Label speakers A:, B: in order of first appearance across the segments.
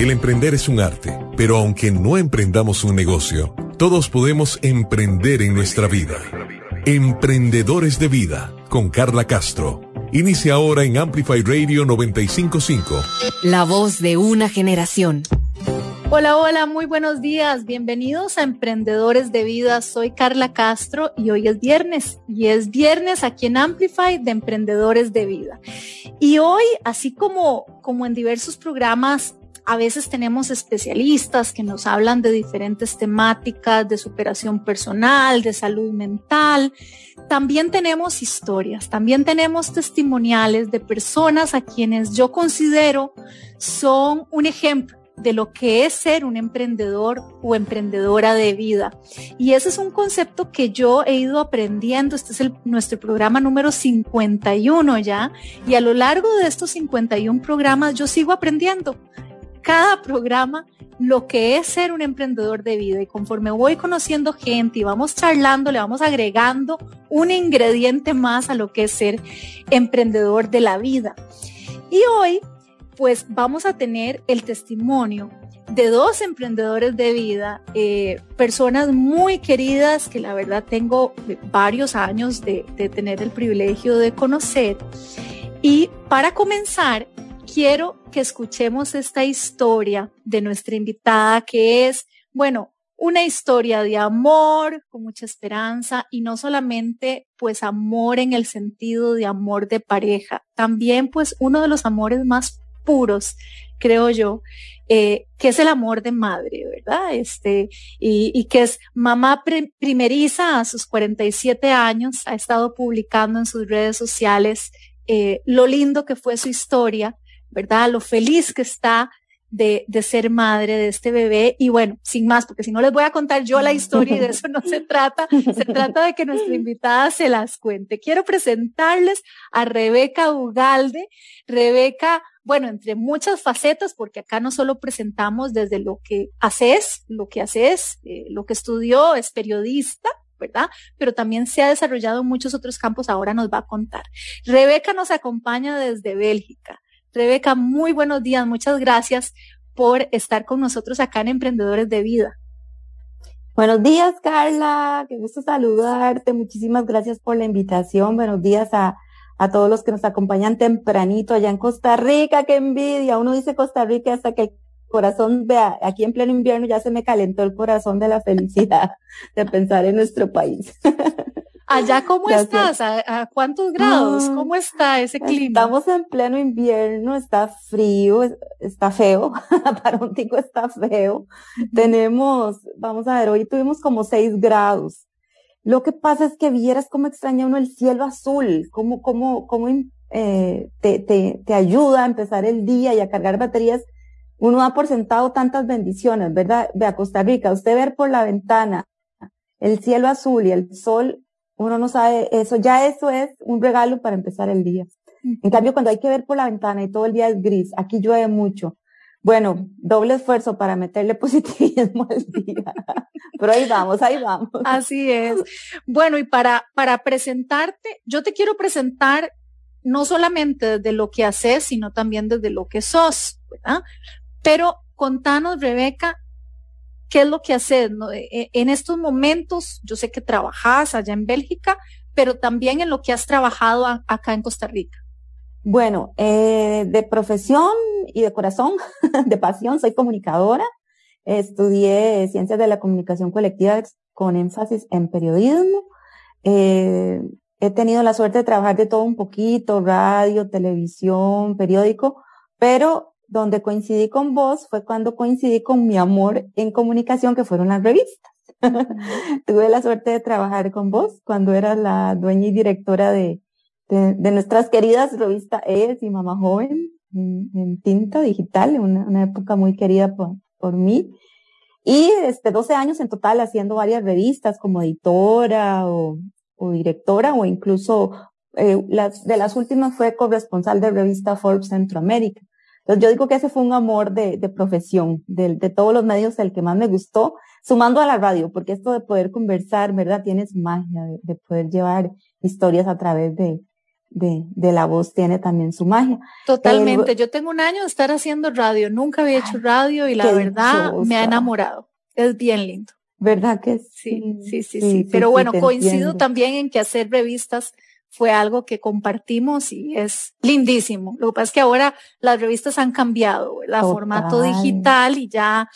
A: El emprender es un arte, pero aunque no emprendamos un negocio, todos podemos emprender en nuestra vida. Emprendedores de Vida, con Carla Castro. Inicia ahora en Amplify Radio 955.
B: La voz de una generación.
C: Hola, hola, muy buenos días. Bienvenidos a Emprendedores de Vida. Soy Carla Castro y hoy es viernes. Y es viernes aquí en Amplify de Emprendedores de Vida. Y hoy, así como, como en diversos programas, a veces tenemos especialistas que nos hablan de diferentes temáticas, de superación personal, de salud mental. También tenemos historias, también tenemos testimoniales de personas a quienes yo considero son un ejemplo de lo que es ser un emprendedor o emprendedora de vida. Y ese es un concepto que yo he ido aprendiendo. Este es nuestro programa número 51 ya. Y a lo largo de estos 51 programas yo sigo aprendiendo cada programa lo que es ser un emprendedor de vida y conforme voy conociendo gente y vamos charlando, le vamos agregando un ingrediente más a lo que es ser emprendedor de la vida. Y hoy, pues vamos a tener el testimonio de dos emprendedores de vida, eh, personas muy queridas que la verdad tengo varios años de, de tener el privilegio de conocer. Y para comenzar, quiero que escuchemos esta historia de nuestra invitada, que es, bueno, una historia de amor, con mucha esperanza, y no solamente pues amor en el sentido de amor de pareja, también pues uno de los amores más puros, creo yo, eh, que es el amor de madre, ¿verdad? Este, y, que es mamá primeriza a sus 47 años, ha estado publicando en sus redes sociales eh, lo lindo que fue su historia, ¿verdad? Lo feliz que está de, de, ser madre de este bebé. Y bueno, sin más, porque si no les voy a contar yo la historia y de eso no se trata, se trata de que nuestra invitada se las cuente. Quiero presentarles a Rebeca Ugalde. Rebeca, bueno, entre muchas facetas, porque acá no solo presentamos desde lo que haces, lo que haces, eh, lo que estudió, es periodista, ¿verdad? Pero también se ha desarrollado en muchos otros campos, ahora nos va a contar. Rebeca nos acompaña desde Bélgica. Rebeca, muy buenos días. Muchas gracias por estar con nosotros acá en Emprendedores de Vida.
D: Buenos días, Carla. Qué gusto saludarte. Muchísimas gracias por la invitación. Buenos días a, a todos los que nos acompañan tempranito allá en Costa Rica. Qué envidia. Uno dice Costa Rica hasta que el corazón, vea, aquí en pleno invierno ya se me calentó el corazón de la felicidad de pensar en nuestro país.
C: Allá, ¿cómo estás? ¿A, cuántos grados? Ah, ¿Cómo está ese clima?
D: Estamos en pleno invierno, está frío, está feo. Para un tico está feo. Tenemos, vamos a ver, hoy tuvimos como seis grados. Lo que pasa es que vieras cómo extraña uno el cielo azul, cómo, cómo, cómo eh, te, te, te ayuda a empezar el día y a cargar baterías. Uno da por sentado tantas bendiciones, ¿verdad? Ve a Costa Rica, usted ver por la ventana el cielo azul y el sol uno no sabe eso, ya eso es un regalo para empezar el día. En cambio, cuando hay que ver por la ventana y todo el día es gris, aquí llueve mucho. Bueno, doble esfuerzo para meterle positivismo al día. Pero ahí vamos, ahí vamos.
C: Así es. Bueno, y para, para presentarte, yo te quiero presentar no solamente desde lo que haces, sino también desde lo que sos, ¿verdad? Pero contanos, Rebeca, ¿Qué es lo que haces? E, e, en estos momentos, yo sé que trabajas allá en Bélgica, pero también en lo que has trabajado acá en Costa Rica.
D: Bueno, eh, de profesión y de corazón, de pasión, soy comunicadora. Estudié ciencias de la comunicación colectiva con énfasis en periodismo. Eh, he tenido la suerte de trabajar de todo un poquito, radio, televisión, periódico, pero donde coincidí con vos fue cuando coincidí con mi amor en comunicación, que fueron las revistas. Tuve la suerte de trabajar con vos cuando eras la dueña y directora de, de, nuestras queridas revistas ES y Mamá Joven en, tinta digital, una, una época muy querida por, por mí. Y este, 12 años en total haciendo varias revistas como editora o, o directora o incluso eh, las, de las últimas fue corresponsal de revista Forbes Centroamérica. Entonces yo digo que ese fue un amor de, de profesión, de, de, todos los medios el que más me gustó, sumando a la radio, porque esto de poder conversar, ¿verdad? Tienes magia, de, de poder llevar historias a través de, de, de la voz tiene también su magia.
C: Totalmente. Yo tengo un año de estar haciendo radio, nunca había hecho radio y la verdad me ha enamorado. Es bien lindo.
D: ¿Verdad que
C: sí? Sí, sí, sí. Pero bueno, coincido también en que hacer revistas fue algo que compartimos y es lindísimo. Lo que pasa es que ahora las revistas han cambiado, el formato digital y ya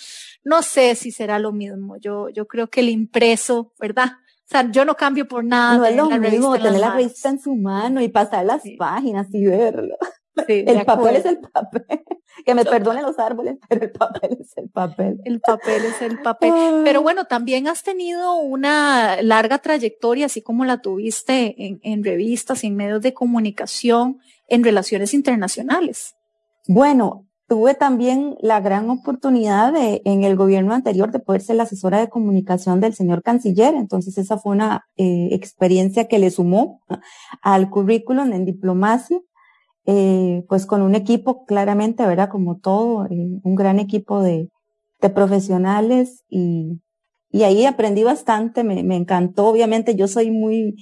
C: no sé si será lo mismo. Yo, yo creo que el impreso, ¿verdad? O sea, yo no cambio por nada.
D: No es lo mismo tener la revista en su mano y pasar las páginas y verlo. El papel es el papel. Que me perdonen los árboles, pero el papel es el papel.
C: El papel es el papel. Pero bueno, también has tenido una larga trayectoria, así como la tuviste en, en revistas, en medios de comunicación, en relaciones internacionales.
D: Bueno, tuve también la gran oportunidad de, en el gobierno anterior de poder ser la asesora de comunicación del señor canciller. Entonces esa fue una eh, experiencia que le sumó al currículum en diplomacia eh, pues con un equipo claramente, ¿verdad? Como todo, eh, un gran equipo de, de profesionales y, y ahí aprendí bastante, me, me encantó. Obviamente yo soy muy,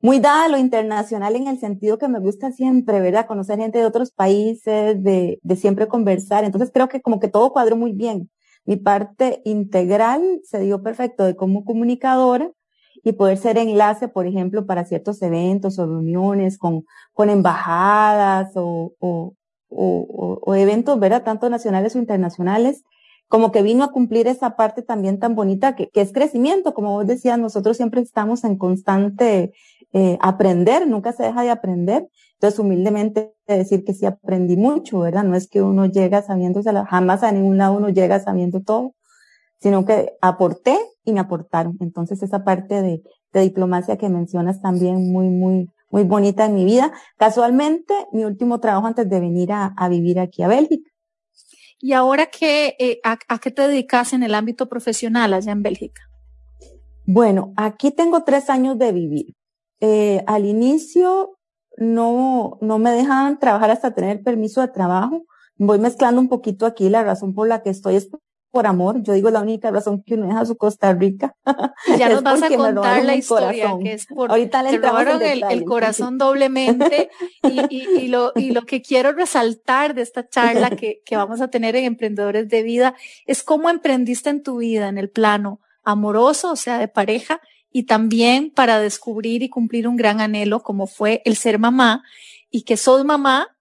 D: muy dada a lo internacional en el sentido que me gusta siempre, ¿verdad? Conocer gente de otros países, de, de siempre conversar. Entonces creo que como que todo cuadró muy bien. Mi parte integral se dio perfecto de como comunicadora y poder ser enlace, por ejemplo, para ciertos eventos o reuniones con, con embajadas o, o, o, o eventos, ¿verdad? Tanto nacionales o internacionales, como que vino a cumplir esa parte también tan bonita que, que es crecimiento. Como vos decías, nosotros siempre estamos en constante eh, aprender, nunca se deja de aprender. Entonces, humildemente decir que sí aprendí mucho, ¿verdad? No es que uno llega sabiéndose, jamás a ningún lado uno llega sabiendo todo, sino que aporté y me aportaron. Entonces esa parte de, de diplomacia que mencionas también muy, muy, muy bonita en mi vida. Casualmente, mi último trabajo antes de venir a, a vivir aquí a Bélgica.
C: ¿Y ahora qué, eh, a, a, qué te dedicas en el ámbito profesional allá en Bélgica?
D: Bueno, aquí tengo tres años de vivir. Eh, al inicio no, no me dejaban trabajar hasta tener permiso de trabajo. Voy mezclando un poquito aquí la razón por la que estoy es por amor. Yo digo la única razón que uno deja su Costa Rica.
C: Ya nos vas a contar la historia, que es por
D: Ahorita le robaron
C: el, el, corazón doblemente y, y, y, lo, y lo que quiero resaltar de esta charla que, que vamos a tener en Emprendedores de Vida es cómo emprendiste en tu vida en el plano amoroso, o sea, de pareja, y también para descubrir y cumplir un gran anhelo como fue el ser mamá y que sos mamá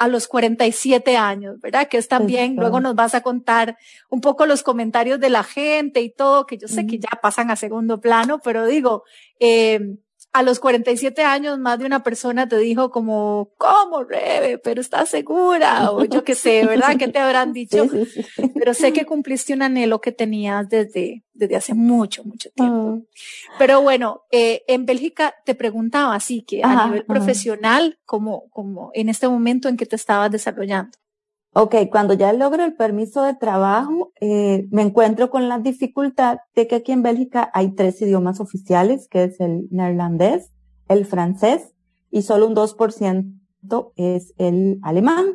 C: a los 47 años, ¿verdad? Que es también, luego nos vas a contar un poco los comentarios de la gente y todo, que yo sé que ya pasan a segundo plano, pero digo, eh, a los 47 años más de una persona te dijo como, ¿cómo, Rebe? Pero estás segura, o yo qué sé, ¿verdad? ¿Qué te habrán dicho? Sí, sí, sí. Pero sé que cumpliste un anhelo que tenías desde, desde hace mucho, mucho tiempo. Ah. Pero bueno, eh, en Bélgica te preguntaba así que a nivel profesional, como, como en este momento en que te estabas desarrollando.
D: Ok, cuando ya logro el permiso de trabajo, eh, me encuentro con la dificultad de que aquí en Bélgica hay tres idiomas oficiales, que es el neerlandés, el francés y solo un 2% es el alemán.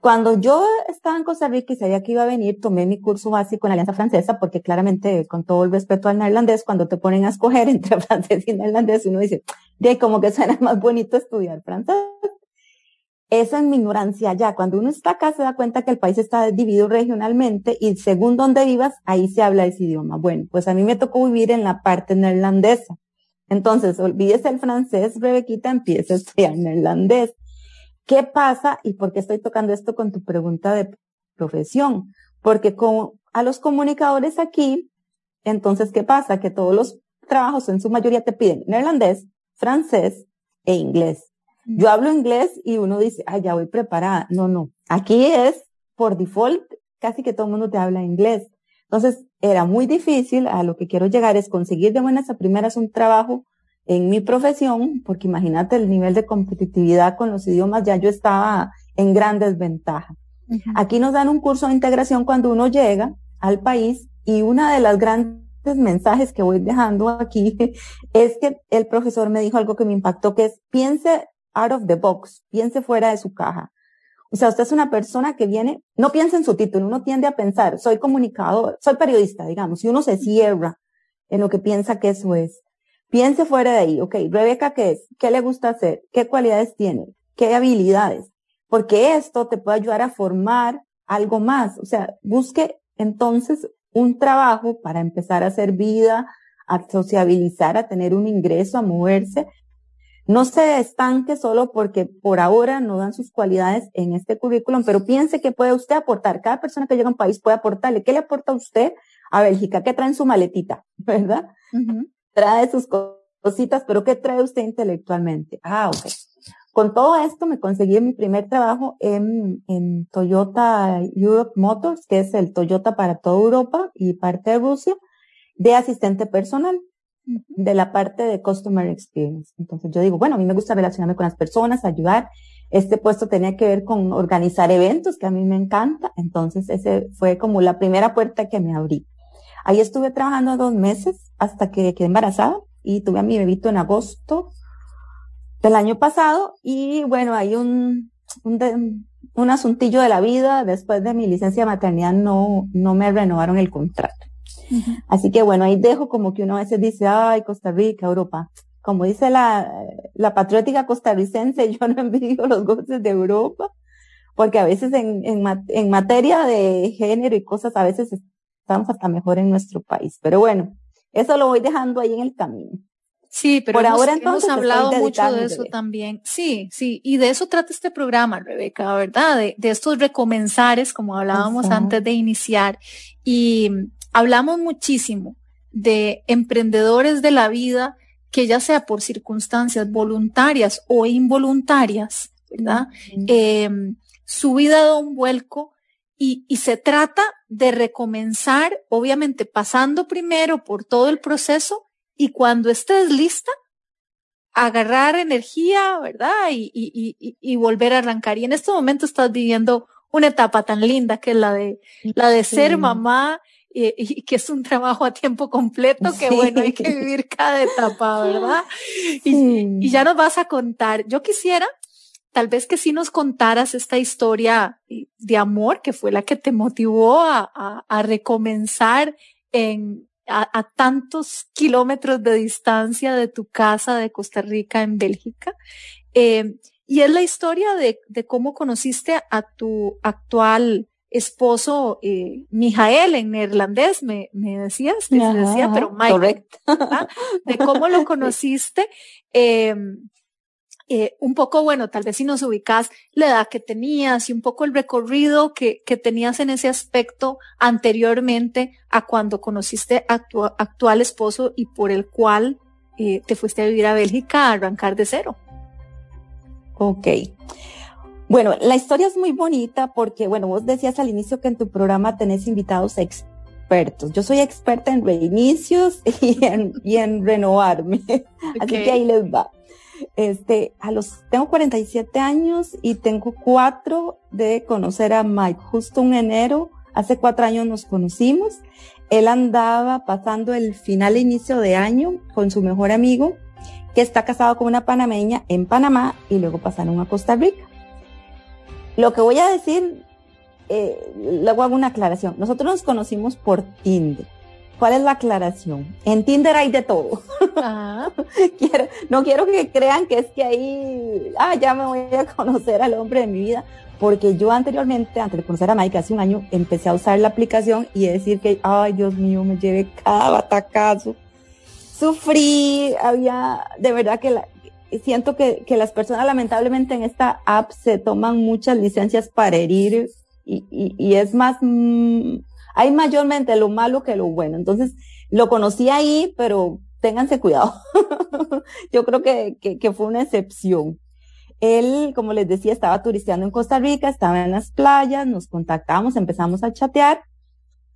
D: Cuando yo estaba en Costa Rica y sabía que iba a venir, tomé mi curso básico en Alianza Francesa, porque claramente, con todo el respeto al neerlandés, cuando te ponen a escoger entre francés y neerlandés, uno dice, de como que suena más bonito estudiar francés esa en mi ignorancia ya. Cuando uno está acá se da cuenta que el país está dividido regionalmente y según donde vivas, ahí se habla ese idioma. Bueno, pues a mí me tocó vivir en la parte neerlandesa. Entonces, olvídese el francés, Rebequita, empieza a estudiar neerlandés. ¿Qué pasa y por qué estoy tocando esto con tu pregunta de profesión? Porque con, a los comunicadores aquí, entonces, ¿qué pasa? Que todos los trabajos en su mayoría te piden neerlandés, francés e inglés. Yo hablo inglés y uno dice, ah, ya voy preparada. No, no. Aquí es por default, casi que todo el mundo te habla inglés. Entonces, era muy difícil. A lo que quiero llegar es conseguir de buenas a primeras un trabajo en mi profesión, porque imagínate el nivel de competitividad con los idiomas, ya yo estaba en gran desventaja. Uh -huh. Aquí nos dan un curso de integración cuando uno llega al país y una de las grandes mensajes que voy dejando aquí es que el profesor me dijo algo que me impactó, que es piense out of the box, piense fuera de su caja. O sea, usted es una persona que viene, no piensa en su título, uno tiende a pensar, soy comunicador, soy periodista, digamos, y uno se cierra en lo que piensa que eso es. Piense fuera de ahí, ok, Rebeca, ¿qué es? ¿Qué le gusta hacer? ¿Qué cualidades tiene? ¿Qué habilidades? Porque esto te puede ayudar a formar algo más. O sea, busque entonces un trabajo para empezar a hacer vida, a sociabilizar, a tener un ingreso, a moverse. No se estanque solo porque por ahora no dan sus cualidades en este currículum, pero piense que puede usted aportar. Cada persona que llega a un país puede aportarle. ¿Qué le aporta a usted a Bélgica? ¿Qué trae en su maletita? ¿Verdad? trae sus cositas, pero ¿qué trae usted intelectualmente? Ah, ok. Con todo esto me conseguí mi primer trabajo en, en Toyota Europe Motors, que es el Toyota para toda Europa y parte de Rusia, de asistente personal de la parte de Customer Experience. Entonces yo digo, bueno, a mí me gusta relacionarme con las personas, ayudar. Este puesto tenía que ver con organizar eventos, que a mí me encanta. Entonces ese fue como la primera puerta que me abrí. Ahí estuve trabajando dos meses hasta que quedé embarazada y tuve a mi bebito en agosto del año pasado y bueno, hay un, un, un asuntillo de la vida. Después de mi licencia de maternidad no, no me renovaron el contrato. Así que bueno, ahí dejo como que uno a veces dice, ay, Costa Rica, Europa. Como dice la, la patriótica costarricense, yo no envidio los goces de Europa, porque a veces en, en, en materia de género y cosas, a veces estamos hasta mejor en nuestro país. Pero bueno, eso lo voy dejando ahí en el camino.
C: Sí, pero Por hemos, ahora entonces hemos hablado mucho de eso también. Sí, sí, y de eso trata este programa, Rebeca, ¿verdad? De, de estos recomenzares, como hablábamos antes de iniciar. Y hablamos muchísimo de emprendedores de la vida que ya sea por circunstancias voluntarias o involuntarias, ¿verdad? eh, su vida da un vuelco y, y se trata de recomenzar, obviamente pasando primero por todo el proceso y cuando estés lista, agarrar energía, ¿verdad? Y, y, y, y, volver a arrancar. Y en este momento estás viviendo una etapa tan linda que es la de, la de ser mamá y, y, que es un trabajo a tiempo completo, que bueno, hay que vivir cada etapa, ¿verdad? Y, y, ya nos vas a contar. Yo quisiera, tal vez que sí nos contaras esta historia de amor, que fue la que te motivó a, a, a recomenzar en, a, a, tantos kilómetros de distancia de tu casa de Costa Rica en Bélgica. Eh, y es la historia de, de, cómo conociste a tu actual esposo, eh, Mijael, en neerlandés, me, me decías, que se decía, pero Mike, correcto. de cómo lo conociste. Eh, eh, un poco, bueno, tal vez si nos ubicas la edad que tenías y un poco el recorrido que, que tenías en ese aspecto anteriormente a cuando conociste a tu actual esposo y por el cual eh, te fuiste a vivir a Bélgica a arrancar de cero.
D: Ok. Bueno, la historia es muy bonita porque, bueno, vos decías al inicio que en tu programa tenés invitados expertos. Yo soy experta en reinicios y en, y en renovarme. Okay. Así que ahí les va. Este, a los, tengo 47 años y tengo cuatro de conocer a Mike. Justo un enero, hace cuatro años nos conocimos. Él andaba pasando el final e inicio de año con su mejor amigo, que está casado con una panameña en Panamá y luego pasaron a Costa Rica. Lo que voy a decir, eh, luego hago una aclaración. Nosotros nos conocimos por Tinder. ¿Cuál es la aclaración? En Tinder hay de todo. Quiero, no quiero que crean que es que ahí, ah, ya me voy a conocer al hombre de mi vida, porque yo anteriormente, antes de conocer a Mike, hace un año, empecé a usar la aplicación y decir que, ay, Dios mío, me llevé cada batacazo. Sufrí, había, de verdad que la, siento que, que las personas lamentablemente en esta app se toman muchas licencias para herir y, y, y es más, mmm, hay mayormente lo malo que lo bueno. Entonces, lo conocí ahí, pero ténganse cuidado. Yo creo que, que, que, fue una excepción. Él, como les decía, estaba turisteando en Costa Rica, estaba en las playas, nos contactamos, empezamos a chatear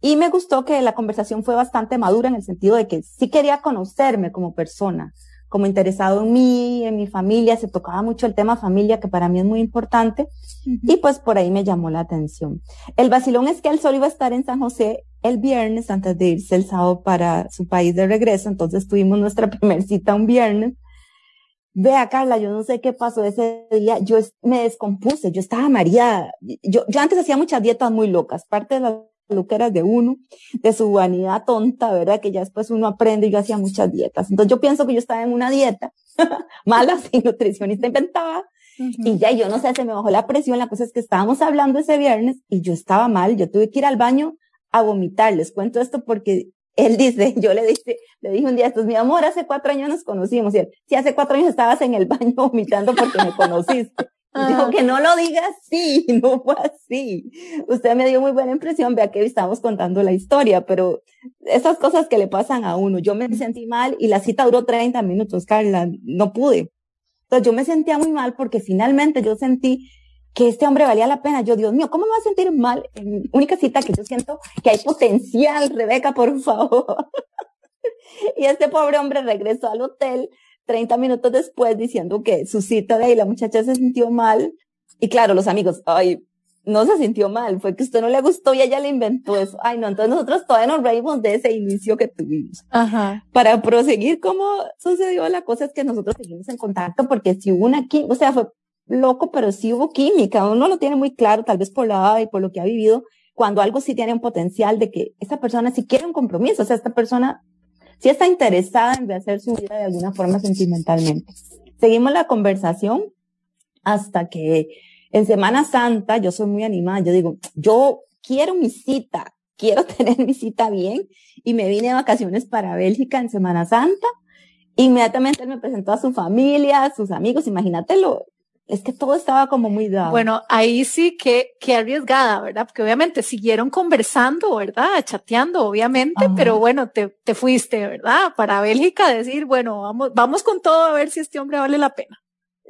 D: y me gustó que la conversación fue bastante madura en el sentido de que sí quería conocerme como persona como interesado en mí, en mi familia, se tocaba mucho el tema familia, que para mí es muy importante, uh -huh. y pues por ahí me llamó la atención. El vacilón es que él solo iba a estar en San José el viernes antes de irse el sábado para su país de regreso, entonces tuvimos nuestra primer cita un viernes. Vea, Carla, yo no sé qué pasó ese día, yo me descompuse, yo estaba mareada. Yo, yo antes hacía muchas dietas muy locas, parte de las luqueras de uno, de su vanidad tonta, ¿verdad? Que ya después uno aprende y yo hacía muchas dietas. Entonces yo pienso que yo estaba en una dieta mala, sin nutricionista inventada, y ya yo no sé, se me bajó la presión, la cosa es que estábamos hablando ese viernes y yo estaba mal, yo tuve que ir al baño a vomitar, les cuento esto porque él dice, yo le dije, le dije un día, esto mi amor, hace cuatro años nos conocimos, y él, sí, hace cuatro años estabas en el baño vomitando porque me conociste. Dijo que no lo diga así, no fue así. Usted me dio muy buena impresión, vea que estamos contando la historia, pero esas cosas que le pasan a uno, yo me sentí mal y la cita duró 30 minutos, Carla, no pude. Entonces yo me sentía muy mal porque finalmente yo sentí que este hombre valía la pena. Yo, Dios mío, ¿cómo me voy a sentir mal? En única cita que yo siento que hay potencial, Rebeca, por favor. y este pobre hombre regresó al hotel 30 minutos después diciendo que su cita de ahí la muchacha se sintió mal. Y claro, los amigos, ay, no se sintió mal, fue que usted no le gustó y ella le inventó eso. Ay, no, entonces nosotros todavía nos reímos de ese inicio que tuvimos. Ajá. Para proseguir cómo sucedió la cosa es que nosotros seguimos en contacto porque si hubo una química, o sea, fue loco, pero sí hubo química. Uno lo tiene muy claro, tal vez por la edad y por lo que ha vivido, cuando algo sí tiene un potencial de que esa persona sí quiere un compromiso, o sea, esta persona si está interesada en rehacer su vida de alguna forma sentimentalmente. Seguimos la conversación hasta que en Semana Santa yo soy muy animada. Yo digo, yo quiero mi cita, quiero tener mi cita bien y me vine de vacaciones para Bélgica en Semana Santa. Inmediatamente me presentó a su familia, a sus amigos. Imagínatelo, es que todo estaba como muy dado.
C: Bueno, ahí sí que, que arriesgada, ¿verdad? Porque obviamente siguieron conversando, ¿verdad? Chateando, obviamente, pero bueno, te, te fuiste, ¿verdad? Para Bélgica decir, bueno, vamos, vamos con todo a ver si este hombre vale la pena.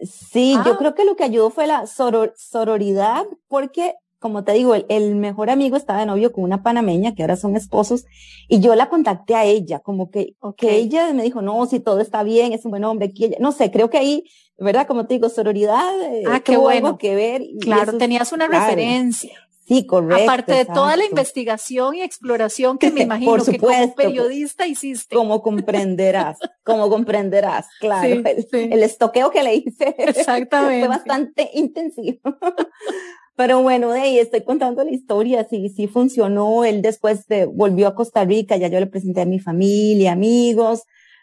D: Sí, yo ah. creo que lo que ayudó fue la sororidad, porque como te digo, el, mejor amigo estaba de novio con una panameña que ahora son esposos y yo la contacté a ella, como que, que ella me dijo, no, si todo está bien, es un buen hombre, que ella, no sé, creo que ahí, ¿verdad? Como te digo, sororidad,
C: eh, ah, qué bueno. que ver. Claro, tenías una referencia.
D: Sí, correcto.
C: Aparte de toda la investigación y exploración que me imagino que como periodista hiciste.
D: Como comprenderás, como comprenderás, claro. el, el, estoqueo que le hice.
C: Exactamente.
D: fue bastante intensivo. Pero bueno, de ahí estoy contando la historia, sí, sí funcionó. Él después de, volvió a Costa Rica, ya yo le presenté a mi familia, amigos.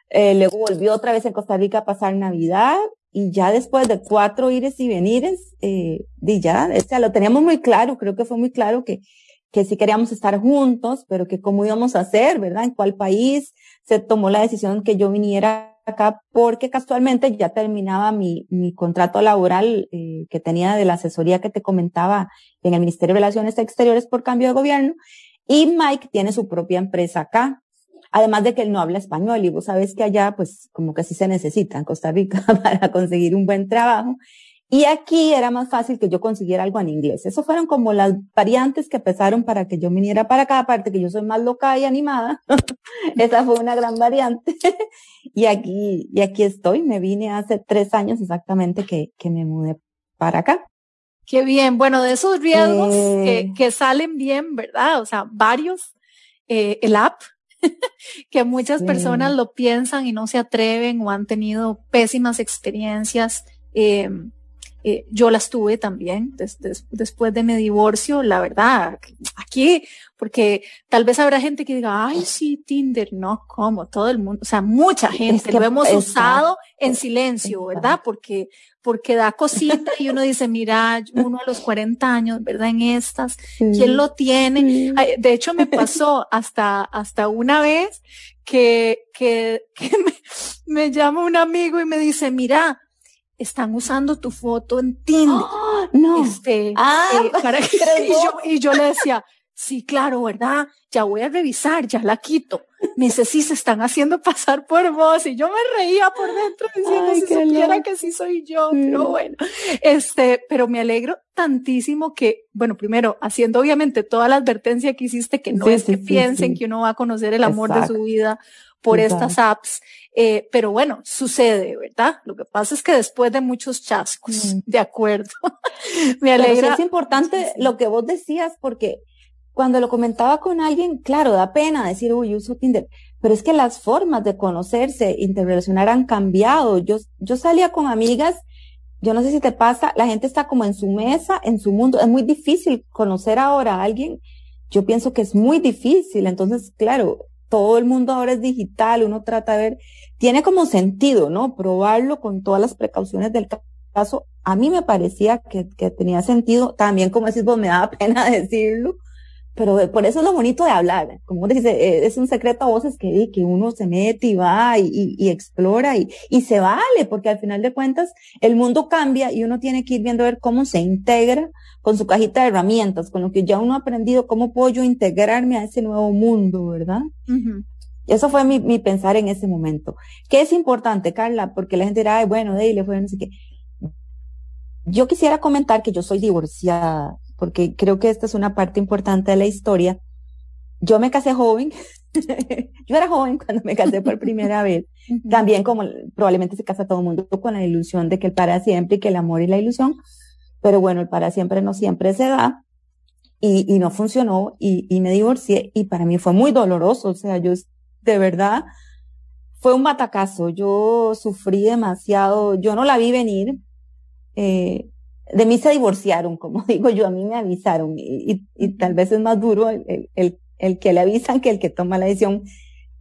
D: Eh, luego volvió otra vez a Costa Rica a pasar Navidad y ya después de cuatro ires y venires, eh, y ya, o sea, lo teníamos muy claro, creo que fue muy claro que, que sí queríamos estar juntos, pero que cómo íbamos a hacer, ¿verdad? En cuál país se tomó la decisión que yo viniera acá porque casualmente ya terminaba mi, mi contrato laboral eh, que tenía de la asesoría que te comentaba en el Ministerio de Relaciones Exteriores por cambio de gobierno y Mike tiene su propia empresa acá. Además de que él no habla español y vos sabes que allá pues como que sí se necesita en Costa Rica para conseguir un buen trabajo. Y aquí era más fácil que yo consiguiera algo en inglés. Eso fueron como las variantes que pesaron para que yo viniera para acá, aparte que yo soy más loca y animada. Esa fue una gran variante. y aquí, y aquí estoy. Me vine hace tres años exactamente que, que me mudé para acá.
C: Qué bien. Bueno, de esos riesgos que, eh. que, salen bien, ¿verdad? O sea, varios. Eh, el app, que muchas personas lo piensan y no se atreven o han tenido pésimas experiencias. Eh, eh, yo las tuve también después de mi divorcio, la verdad, aquí, porque tal vez habrá gente que diga, ay, sí, Tinder, no, como todo el mundo, o sea, mucha gente lo hemos usado en silencio, ¿verdad? Porque, porque da cosita y uno dice, mira, uno a los 40 años, ¿verdad? En estas, ¿quién lo tiene? De hecho, me pasó hasta, hasta una vez que, que, que me, me llama un amigo y me dice, mira, están usando tu foto en Tinder.
D: no.
C: Este, ah, eh, para y, yo, y yo le decía, sí, claro, ¿verdad? Ya voy a revisar, ya la quito. Me dice, sí, se están haciendo pasar por vos. Y yo me reía por dentro diciendo, si supiera que sí soy yo, pero bueno. Este, pero me alegro tantísimo que, bueno, primero, haciendo obviamente toda la advertencia que hiciste, que no es que piensen que uno va a conocer el amor de su vida por estas apps. Eh, pero bueno, sucede, ¿verdad? Lo que pasa es que después de muchos chascos, mm. de acuerdo. Me alegra.
D: es importante lo que vos decías porque cuando lo comentaba con alguien, claro, da pena decir, uy, uso Tinder, pero es que las formas de conocerse, interrelacionar han cambiado. Yo, yo salía con amigas, yo no sé si te pasa, la gente está como en su mesa, en su mundo. Es muy difícil conocer ahora a alguien yo pienso que es muy difícil. Entonces, claro, todo el mundo ahora es digital, uno trata de ver, tiene como sentido, ¿no? Probarlo con todas las precauciones del caso. A mí me parecía que, que tenía sentido, también como decís vos, me daba pena decirlo, pero por eso es lo bonito de hablar. Como dice, eh, es un secreto a voces que, que uno se mete y va y, y, explora y, y, se vale, porque al final de cuentas el mundo cambia y uno tiene que ir viendo a ver cómo se integra con su cajita de herramientas, con lo que ya uno ha aprendido, cómo puedo yo integrarme a ese nuevo mundo, ¿verdad? Eso fue mi, mi, pensar en ese momento. ¿Qué es importante, Carla? Porque la gente dirá, Ay, bueno, de ahí le fue no sé qué. Yo quisiera comentar que yo soy divorciada porque creo que esta es una parte importante de la historia. Yo me casé joven, yo era joven cuando me casé por primera vez, también como probablemente se casa todo el mundo con la ilusión de que el para siempre y que el amor y la ilusión, pero bueno, el para siempre no siempre se da y, y no funcionó y, y me divorcié y para mí fue muy doloroso, o sea, yo de verdad fue un batacazo, yo sufrí demasiado, yo no la vi venir, eh, de mí se divorciaron, como digo yo, a mí me avisaron y, y, tal vez es más duro el, el, el, que le avisan que el que toma la decisión.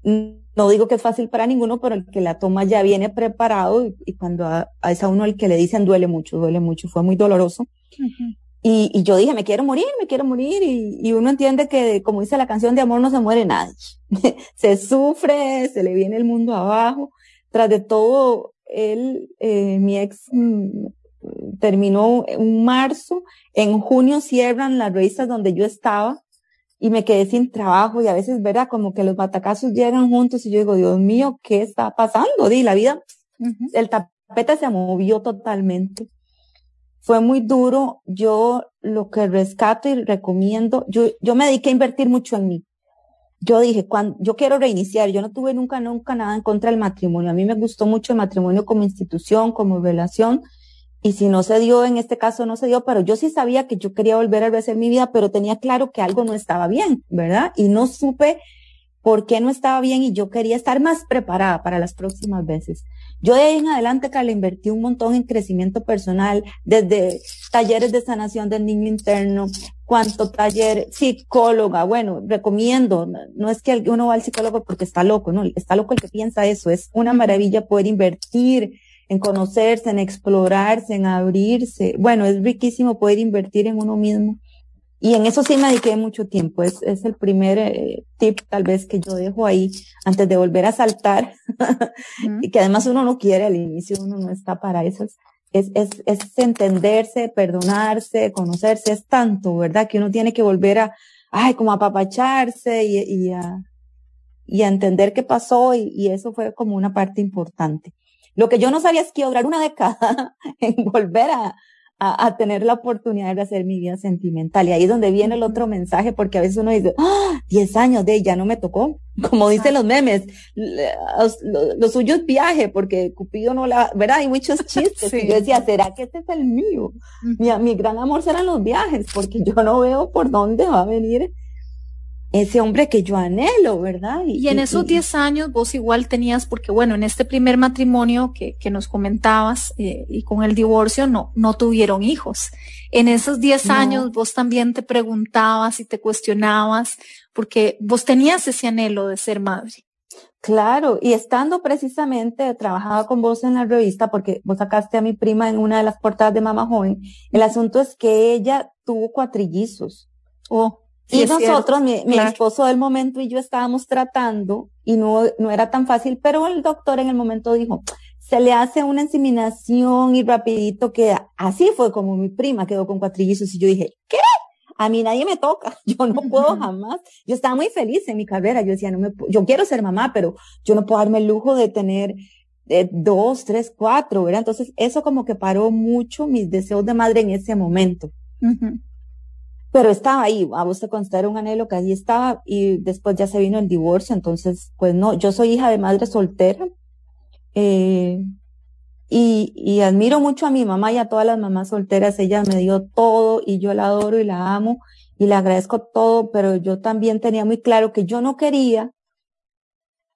D: No digo que es fácil para ninguno, pero el que la toma ya viene preparado y, cuando a, a, esa uno el que le dicen duele mucho, duele mucho, fue muy doloroso. y, y, yo dije, me quiero morir, me quiero morir y, y uno entiende que, como dice la canción de amor, no se muere nadie. se sufre, se le viene el mundo abajo. Tras de todo, él, eh, mi ex mm, terminó en marzo, en junio cierran las revistas donde yo estaba y me quedé sin trabajo y a veces, ¿verdad? Como que los batacazos llegan juntos y yo digo, Dios mío, ¿qué está pasando? Di, la vida, el tapete se movió totalmente. Fue muy duro. Yo lo que rescato y recomiendo, yo, yo me dediqué a invertir mucho en mí. Yo dije, cuando, yo quiero reiniciar, yo no tuve nunca, nunca nada en contra del matrimonio. A mí me gustó mucho el matrimonio como institución, como relación y si no se dio, en este caso no se dio, pero yo sí sabía que yo quería volver a rehacer mi vida, pero tenía claro que algo no estaba bien, ¿verdad? Y no supe por qué no estaba bien y yo quería estar más preparada para las próximas veces. Yo de ahí en adelante, Carla, invertí un montón en crecimiento personal, desde talleres de sanación del niño interno, cuanto taller, psicóloga, bueno, recomiendo, no es que uno va al psicólogo porque está loco, no, está loco el que piensa eso, es una maravilla poder invertir en conocerse, en explorarse, en abrirse. Bueno, es riquísimo poder invertir en uno mismo. Y en eso sí me dediqué mucho tiempo. Es, es el primer eh, tip tal vez que yo dejo ahí antes de volver a saltar. y que además uno no quiere al inicio, uno no está para eso. Es, es, es entenderse, perdonarse, conocerse. Es tanto, ¿verdad? Que uno tiene que volver a, ay, como a apapacharse y, y a, y a entender qué pasó y, y eso fue como una parte importante. Lo que yo no sabía es que iba a durar una década en volver a, a, a, tener la oportunidad de hacer mi vida sentimental. Y ahí es donde viene el otro mensaje, porque a veces uno dice, ¡Ah! 10 años de ya no me tocó. Como dicen los memes, lo, suyo es viaje, porque Cupido no la, ¿verdad? Hay muchos chistes. Y yo decía, ¿será que este es el mío? mi, mi gran amor serán los viajes, porque yo no veo por dónde va a venir ese hombre que yo anhelo, ¿verdad?
C: Y, en esos 10 años vos igual tenías, porque bueno, en este primer matrimonio que, que nos comentabas eh, y con el divorcio no, no tuvieron hijos. En esos 10 años vos también te preguntabas y te cuestionabas porque vos tenías ese anhelo de ser madre.
D: Claro, y estando precisamente, trabajaba con vos en la revista porque vos sacaste a mi prima en una de las portadas de Mamá Joven. El asunto es que ella tuvo cuatrillizos.
C: Oh
D: y nosotros, mi, mi esposo del momento y yo estábamos tratando y no, no era tan fácil, pero el doctor en el momento dijo, se le hace una inseminación y rapidito queda. Así fue como mi prima quedó con cuatrillizos y yo dije, ¿qué? A mí nadie me toca, yo no puedo jamás. Yo estaba muy feliz en mi carrera, yo decía, no me, yo quiero ser mamá, pero yo no puedo darme el lujo de tener eh, dos, tres, cuatro, ¿verdad? Entonces eso como que paró mucho mis deseos de madre en ese momento pero estaba ahí, a vos te considera un anhelo que ahí estaba y después ya se vino el divorcio, entonces pues no, yo soy hija de madre soltera eh, y, y admiro mucho a mi mamá y a todas las mamás solteras, ella me dio todo y yo la adoro y la amo y le agradezco todo, pero yo también tenía muy claro que yo no quería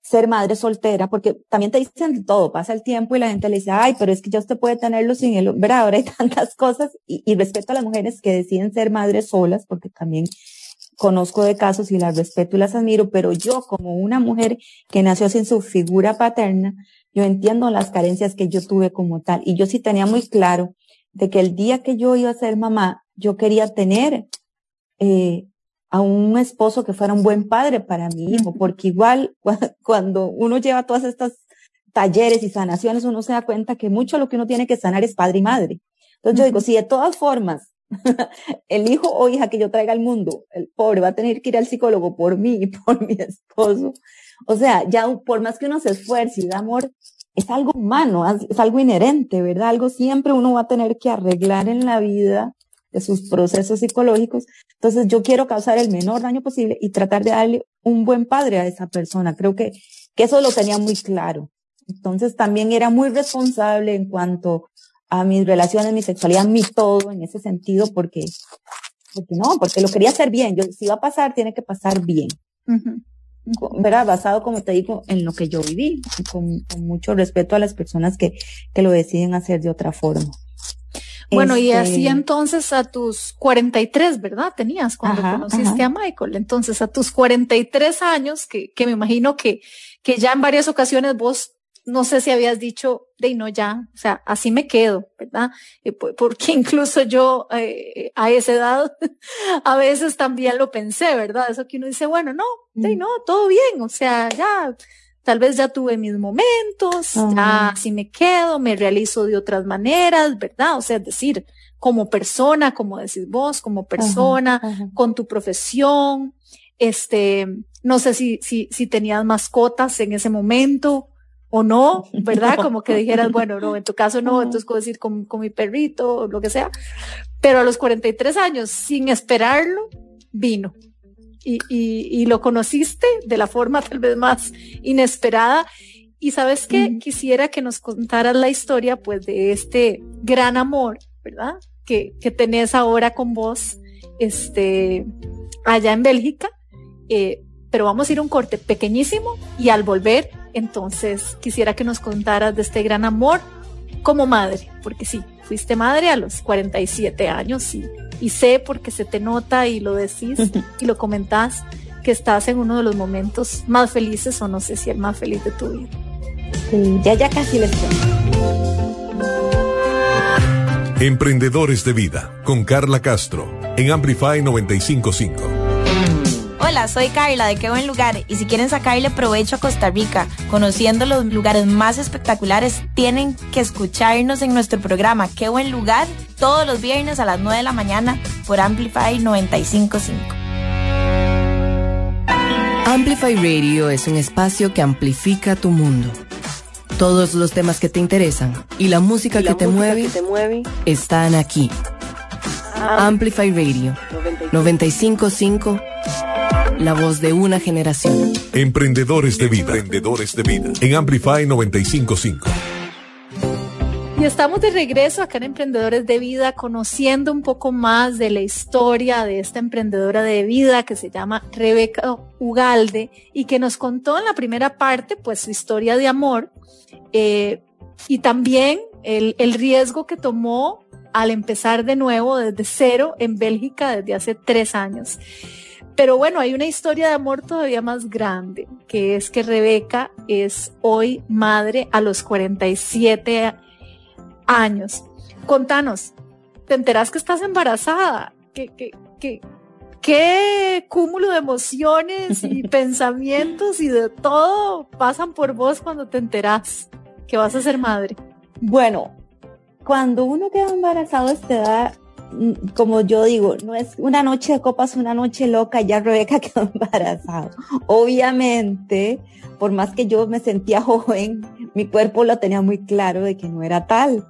D: ser madre soltera, porque también te dicen todo, pasa el tiempo y la gente le dice, ay, pero es que ya usted puede tenerlo sin él, ¿verdad? Ahora hay tantas cosas y, y respeto a las mujeres que deciden ser madres solas, porque también conozco de casos y las respeto y las admiro, pero yo como una mujer que nació sin su figura paterna, yo entiendo las carencias que yo tuve como tal. Y yo sí tenía muy claro de que el día que yo iba a ser mamá, yo quería tener eh, a un esposo que fuera un buen padre para mi hijo, porque igual cuando uno lleva todas estas talleres y sanaciones, uno se da cuenta que mucho lo que uno tiene que sanar es padre y madre. Entonces yo digo, si de todas formas el hijo o hija que yo traiga al mundo, el pobre va a tener que ir al psicólogo por mí y por mi esposo. O sea, ya por más que uno se esfuerce y da amor, es algo humano, es algo inherente, ¿verdad? Algo siempre uno va a tener que arreglar en la vida de sus procesos psicológicos. Entonces yo quiero causar el menor daño posible y tratar de darle un buen padre a esa persona. Creo que, que eso lo tenía muy claro. Entonces también era muy responsable en cuanto a mis relaciones, mi sexualidad, mi todo en ese sentido, porque, porque no, porque lo quería hacer bien. Yo, si va a pasar, tiene que pasar bien. ¿Verdad? Basado, como te digo, en lo que yo viví, con, con, mucho respeto a las personas que, que lo deciden hacer de otra forma.
C: Bueno, y así este entonces a tus 43, ¿verdad? Tenías cuando conociste a Michael. Entonces a tus 43 años, que, que me imagino que, que ya en varias ocasiones vos no sé si habías dicho, de no ya, o sea, así me quedo, ¿verdad? Eh, porque incluso yo eh, a esa edad a veces también lo pensé, ¿verdad? Eso que uno dice, bueno, no, de no, todo bien, o sea, ya, tal vez ya tuve mis momentos, ya así me quedo, me realizo de otras maneras, ¿verdad? O sea, es decir, como persona, como decís vos, como persona, con tu profesión, este, no sé si, si, si tenías mascotas en ese momento, o no, ¿verdad? Como que dijeras, bueno, no, en tu caso no, entonces puedo decir con, con mi perrito o lo que sea. Pero a los 43 años, sin esperarlo, vino. Y, y, y lo conociste de la forma tal vez más inesperada. Y sabes que quisiera que nos contaras la historia, pues, de este gran amor, ¿verdad? Que, que tenés ahora con vos, este, allá en Bélgica. Eh, pero vamos a ir a un corte pequeñísimo y al volver entonces, quisiera que nos contaras de este gran amor como madre, porque sí, fuiste madre a los 47 años y, y sé porque se te nota y lo decís y lo comentás que estás en uno de los momentos más felices o no sé si el más feliz de tu vida.
D: ya, ya casi les
A: Emprendedores de Vida con Carla Castro en Amplify 955.
E: Hola, soy Carla de Qué Buen Lugar y si quieren sacarle provecho a Costa Rica, conociendo los lugares más espectaculares, tienen que escucharnos en nuestro programa Qué Buen Lugar todos los viernes a las 9 de la mañana por Amplify 955.
B: Amplify Radio es un espacio que amplifica tu mundo. Todos los temas que te interesan y la música, que, te mueve, están aquí. Amplify Radio 955 la voz de una generación.
A: Emprendedores de vida. Emprendedores de vida. En Amplify 955.
C: Y estamos de regreso acá en Emprendedores de Vida, conociendo un poco más de la historia de esta emprendedora de vida que se llama Rebeca Ugalde y que nos contó en la primera parte, pues su historia de amor eh, y también el, el riesgo que tomó al empezar de nuevo desde cero en Bélgica desde hace tres años. Pero bueno, hay una historia de amor todavía más grande, que es que Rebeca es hoy madre a los 47 años. Contanos, ¿te enteras que estás embarazada? ¿Qué, qué, qué, qué cúmulo de emociones y pensamientos y de todo pasan por vos cuando te enteras que vas a ser madre?
D: Bueno, cuando uno queda embarazado te da como yo digo, no es una noche de copas, una noche loca, ya Rebeca quedó embarazada. Obviamente, por más que yo me sentía joven, mi cuerpo lo tenía muy claro de que no era tal.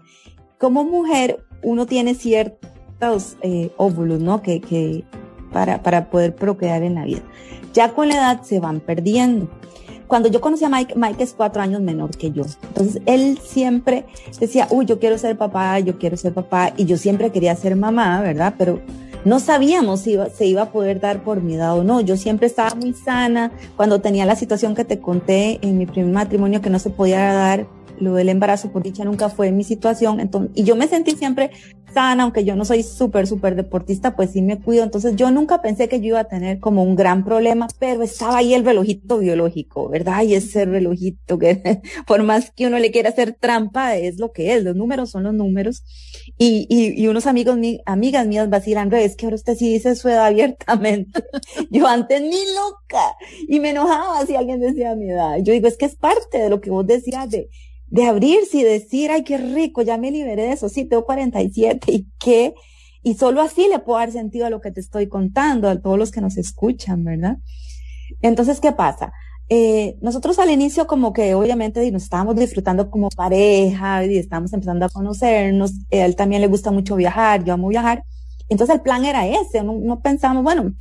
D: Como mujer, uno tiene ciertos eh, óvulos, ¿no? Que, que para, para poder procrear en la vida. Ya con la edad se van perdiendo cuando yo conocí a Mike, Mike es cuatro años menor que yo. Entonces él siempre decía, uy, yo quiero ser papá, yo quiero ser papá, y yo siempre quería ser mamá, ¿verdad? Pero no sabíamos si se iba a poder dar por mi edad o no. Yo siempre estaba muy sana. Cuando tenía la situación que te conté en mi primer matrimonio que no se podía dar lo del embarazo, por dicha nunca fue mi situación, entonces, y yo me sentí siempre sana, aunque yo no soy súper, súper deportista, pues sí me cuido. Entonces yo nunca pensé que yo iba a tener como un gran problema, pero estaba ahí el relojito biológico, ¿verdad? Y ese relojito que por más que uno le quiera hacer trampa, es lo que es. Los números son los números. Y, y, y unos amigos, mi, amigas mías vacilan, es que ahora usted sí dice su edad abiertamente. yo antes ni loca. Y me enojaba si alguien decía mi edad. Yo digo, es que es parte de lo que vos decías de, de abrirse y decir, ay, qué rico, ya me liberé de eso, sí, tengo 47 y qué, y solo así le puedo dar sentido a lo que te estoy contando, a todos los que nos escuchan, ¿verdad? Entonces, ¿qué pasa? Eh, nosotros al inicio como que obviamente nos estábamos disfrutando como pareja y estábamos empezando a conocernos, él también le gusta mucho viajar, yo amo viajar, entonces el plan era ese, no, no pensamos, bueno,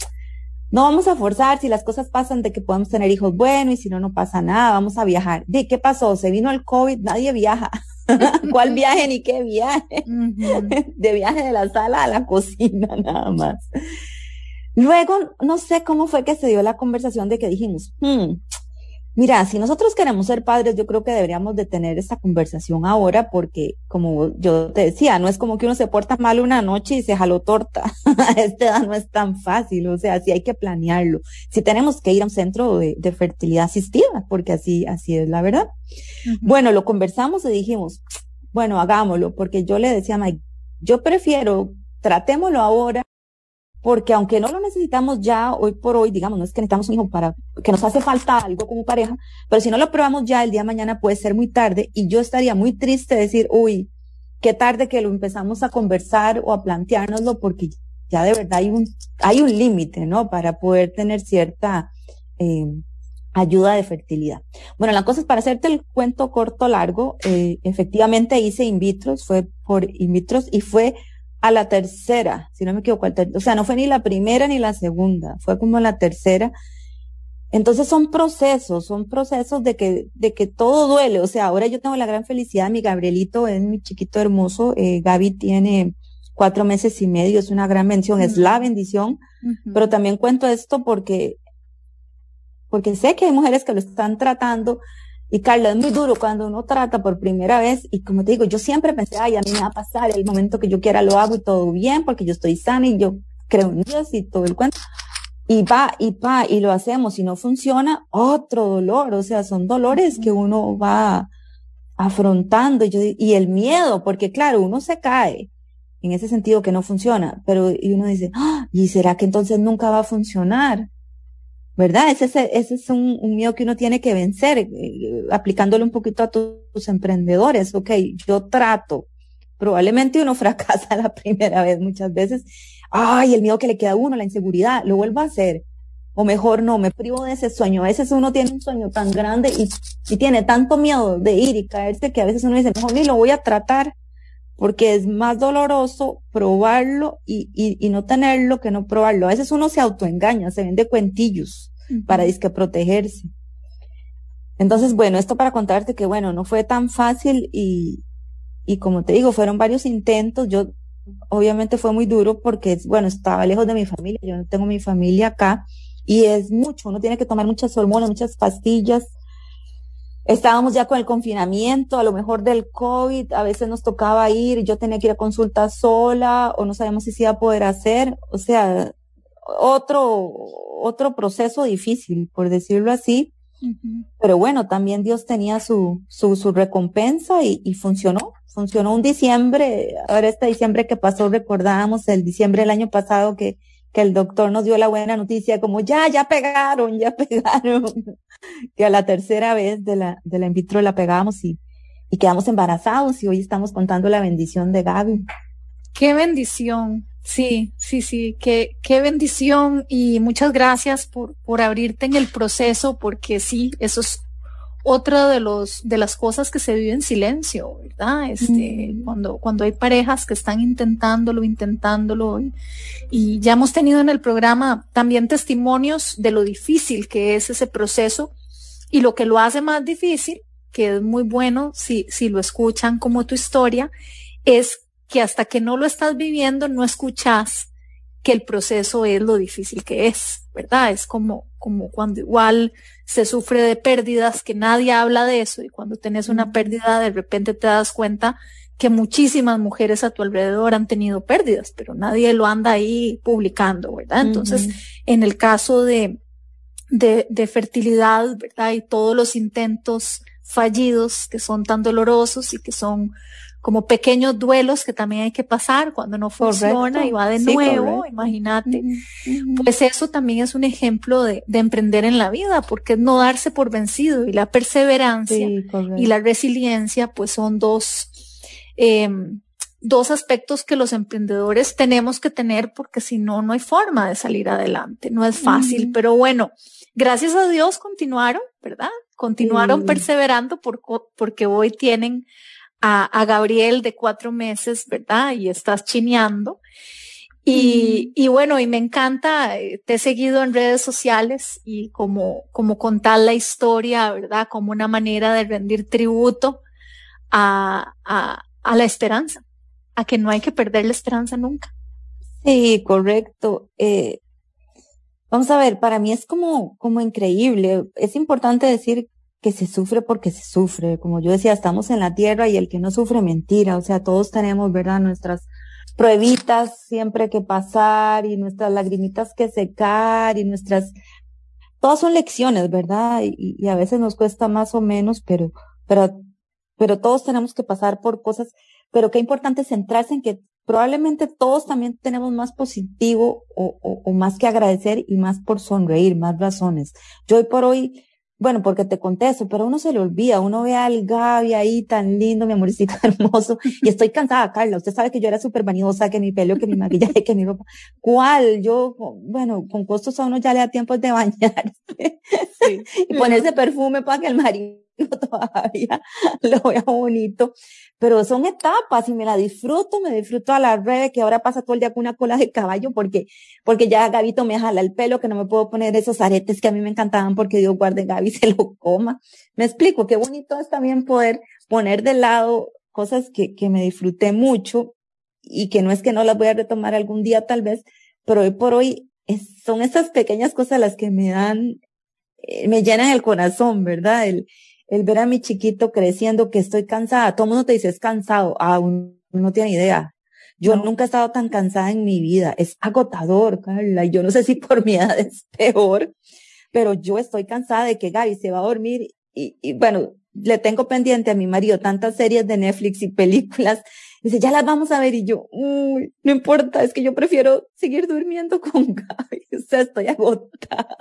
D: no vamos a forzar si las cosas pasan de que podemos tener hijos buenos y si no, no pasa nada, vamos a viajar. ¿De qué pasó? Se vino el COVID, nadie viaja. ¿Cuál viaje ni qué viaje? de viaje de la sala a la cocina nada más. Luego, no sé cómo fue que se dio la conversación de que dijimos, hmm, Mira, si nosotros queremos ser padres, yo creo que deberíamos de tener esta conversación ahora porque, como yo te decía, no es como que uno se porta mal una noche y se jaló torta. a esta edad no es tan fácil, o sea, sí hay que planearlo. Si tenemos que ir a un centro de, fertilidad asistida, porque así, así es la verdad. Bueno, lo conversamos y dijimos, bueno, hagámoslo, porque yo le decía a Mike, yo prefiero, tratémoslo ahora porque aunque no lo necesitamos ya hoy por hoy, digamos, no es que necesitamos un hijo para, que nos hace falta algo como pareja, pero si no lo probamos ya, el día de mañana puede ser muy tarde y yo estaría muy triste de decir, uy, qué tarde que lo empezamos a conversar o a planteárnoslo porque ya de verdad hay un, hay un límite, ¿no? Para poder tener cierta, eh, ayuda de fertilidad. Bueno, la cosa es para hacerte el cuento corto largo, eh, efectivamente hice in vitro, fue por in vitro y fue a la tercera, si no me equivoco, o sea, no fue ni la primera ni la segunda, fue como la tercera. Entonces son procesos, son procesos de que, de que todo duele. O sea, ahora yo tengo la gran felicidad, mi Gabrielito es mi chiquito hermoso, eh, Gaby tiene cuatro meses y medio, es una gran bendición, es la bendición, pero también cuento esto porque, porque sé que hay mujeres que lo están tratando y Carla, es muy duro cuando uno trata por primera vez y como te digo, yo siempre pensé, ay, a mí me va a pasar, el momento que yo quiera lo hago y todo bien porque yo estoy sana y yo creo en Dios y todo el cuento. Y va, y va, y lo hacemos. Si no funciona, otro dolor. O sea, son dolores que uno va afrontando. Y, yo, y el miedo, porque claro, uno se cae en ese sentido que no funciona, pero y uno dice, ¡Ah! ¿y será que entonces nunca va a funcionar? ¿Verdad? Ese, ese es un, miedo que uno tiene que vencer, eh, aplicándolo un poquito a tus emprendedores. Ok, yo trato. Probablemente uno fracasa la primera vez muchas veces. Ay, el miedo que le queda a uno, la inseguridad, lo vuelvo a hacer. O mejor no, me privo de ese sueño. A veces uno tiene un sueño tan grande y, tiene tanto miedo de ir y caerse que a veces uno dice, mejor ni lo voy a tratar porque es más doloroso probarlo y, no tenerlo que no probarlo. A veces uno se autoengaña, se vende cuentillos para disque protegerse. Entonces, bueno, esto para contarte que, bueno, no fue tan fácil y, y como te digo, fueron varios intentos. Yo, obviamente fue muy duro porque, bueno, estaba lejos de mi familia, yo no tengo mi familia acá y es mucho, uno tiene que tomar muchas hormonas, muchas pastillas estábamos ya con el confinamiento, a lo mejor del COVID, a veces nos tocaba ir, yo tenía que ir a consulta sola o no sabíamos si se iba a poder hacer, o sea, otro, otro proceso difícil, por decirlo así. Pero bueno, también Dios tenía su, su, su recompensa y, y, funcionó. Funcionó un diciembre, ahora este diciembre que pasó, recordábamos el diciembre del año pasado que que el doctor nos dio la buena noticia como ya, ya pegaron, ya pegaron, que a la tercera vez de la, de la in vitro la pegamos y, y quedamos embarazados y hoy estamos contando la bendición de Gaby.
C: Qué bendición. Sí, sí, sí, qué, qué bendición y muchas gracias por, por abrirte en el proceso porque sí, eso es otra de los de las cosas que se vive en silencio, ¿verdad? Este, mm. cuando cuando hay parejas que están intentándolo, intentándolo y, y, ya hemos tenido en el programa también testimonios de lo difícil que es ese proceso y lo que lo hace más difícil, que es muy bueno si si lo escuchan como tu historia, es que hasta que no lo estás viviendo no escuchas que el proceso es lo difícil que es, ¿verdad? Es como, como cuando igual se sufre de pérdidas que nadie habla de eso y cuando tenés una pérdida de repente te das cuenta que muchísimas mujeres a tu alrededor han tenido pérdidas, pero nadie lo anda ahí publicando, ¿verdad? Entonces, en el caso de, de, de fertilidad, ¿verdad? Y todos los intentos fallidos que son tan dolorosos y que son como pequeños duelos que también hay que pasar cuando no funciona y va de nuevo, imagínate. Pues eso también es un ejemplo de, de, emprender en la vida, porque no darse por vencido y la perseverancia y la resiliencia, pues son dos, eh, dos aspectos que los emprendedores tenemos que tener porque si no, no hay forma de salir adelante. No es fácil, pero bueno, gracias a Dios continuaron, ¿verdad? Continuaron perseverando por, porque hoy tienen a, Gabriel de cuatro meses, ¿verdad? Y estás chineando. Y, y, bueno, y me encanta, eh, te he seguido en redes sociales y como, como contar la historia, ¿verdad? Como una manera de rendir tributo a, a, a la esperanza, a que no hay que perder la esperanza nunca.
D: Sí, correcto. Eh, vamos a ver, para mí es como, como increíble. Es importante decir que se sufre porque se sufre. Como yo decía, estamos en la tierra y el que no sufre mentira. O sea, todos tenemos, ¿verdad? Nuestras pruebitas siempre que pasar y nuestras lagrimitas que secar y nuestras, todas son lecciones, ¿verdad? Y, y a veces nos cuesta más o menos, pero, pero, pero todos tenemos que pasar por cosas, pero qué importante centrarse en que probablemente todos también tenemos más positivo o, o, o más que agradecer y más por sonreír, más razones. Yo hoy por hoy, bueno, porque te conté eso, pero uno se le olvida, uno ve al Gaby ahí tan lindo, mi amorcito hermoso, y estoy cansada, Carla, usted sabe que yo era súper vanidosa, que mi pelo, que mi maquillaje, que mi ropa. ¿Cuál? Yo, bueno, con costos a uno ya le da tiempo de bañarse sí. y ponerse perfume para que el marido todavía lo vea bonito, pero son etapas y me la disfruto, me disfruto a la red que ahora pasa todo el día con una cola de caballo porque, porque ya Gabito me jala el pelo, que no me puedo poner esos aretes que a mí me encantaban porque Dios guarde Gaby se lo coma. Me explico, qué bonito es también poder poner de lado cosas que, que me disfruté mucho y que no es que no las voy a retomar algún día tal vez, pero hoy por hoy son esas pequeñas cosas las que me dan, eh, me llenan el corazón, ¿verdad? El, el ver a mi chiquito creciendo, que estoy cansada. Todo el mundo te dice, es cansado. Aún ah, no tiene idea. Yo no. nunca he estado tan cansada en mi vida. Es agotador, Carla. Y yo no sé si por mi edad es peor, pero yo estoy cansada de que Gaby se va a dormir y, y bueno, le tengo pendiente a mi marido tantas series de Netflix y películas. Dice, ya las vamos a ver. Y yo, uy, no importa, es que yo prefiero seguir durmiendo con Gaby. O sea, estoy agotada.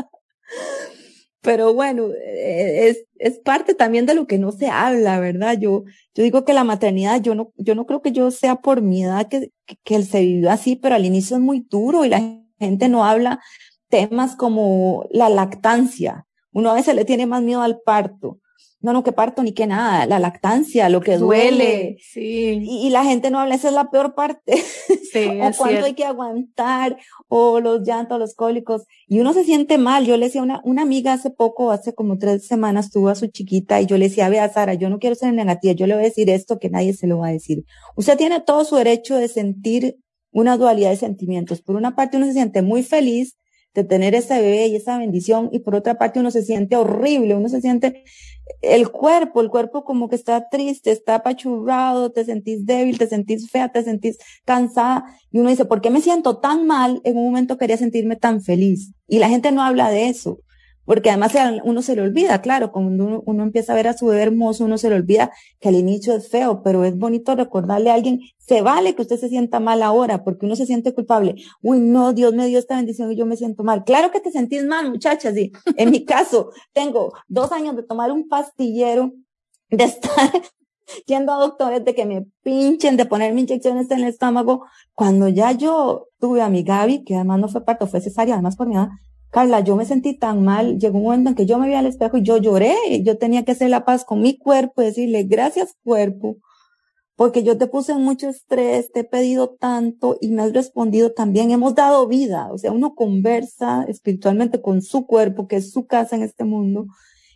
D: Pero bueno, eh, es, es parte también de lo que no se habla, ¿verdad? Yo, yo digo que la maternidad, yo no, yo no creo que yo sea por mi edad que, que, se vivió así, pero al inicio es muy duro y la gente no habla temas como la lactancia. Uno a veces le tiene más miedo al parto no, no, que parto ni que nada, la lactancia, lo que duele. duele
C: sí.
D: Y, y, la gente no habla, esa es la peor parte.
C: Sí,
D: o cuánto hay que aguantar, o los llantos, los cólicos. Y uno se siente mal. Yo le decía una, una amiga hace poco, hace como tres semanas, tuvo a su chiquita y yo le decía, vea, Sara, yo no quiero ser negativa, yo le voy a decir esto que nadie se lo va a decir. Usted tiene todo su derecho de sentir una dualidad de sentimientos. Por una parte uno se siente muy feliz de tener ese bebé y esa bendición y por otra parte uno se siente horrible, uno se siente el cuerpo, el cuerpo como que está triste, está apachurrado, te sentís débil, te sentís fea, te sentís cansada y uno dice, ¿por qué me siento tan mal? En un momento quería sentirme tan feliz y la gente no habla de eso. Porque además uno se le olvida, claro, cuando uno, uno, empieza a ver a su bebé hermoso, uno se le olvida que al inicio es feo, pero es bonito recordarle a alguien, se vale que usted se sienta mal ahora, porque uno se siente culpable. Uy, no, Dios me dio esta bendición y yo me siento mal. Claro que te sentís mal, muchachas, sí. En mi caso, tengo dos años de tomar un pastillero, de estar yendo a doctores, de que me pinchen, de ponerme inyecciones en el estómago. Cuando ya yo tuve a mi Gaby, que además no fue parto, fue cesárea, además por mi edad, Carla, yo me sentí tan mal, llegó un momento en que yo me vi al espejo y yo lloré, yo tenía que hacer la paz con mi cuerpo y decirle, gracias cuerpo, porque yo te puse mucho estrés, te he pedido tanto y me has respondido también, hemos dado vida, o sea, uno conversa espiritualmente con su cuerpo, que es su casa en este mundo,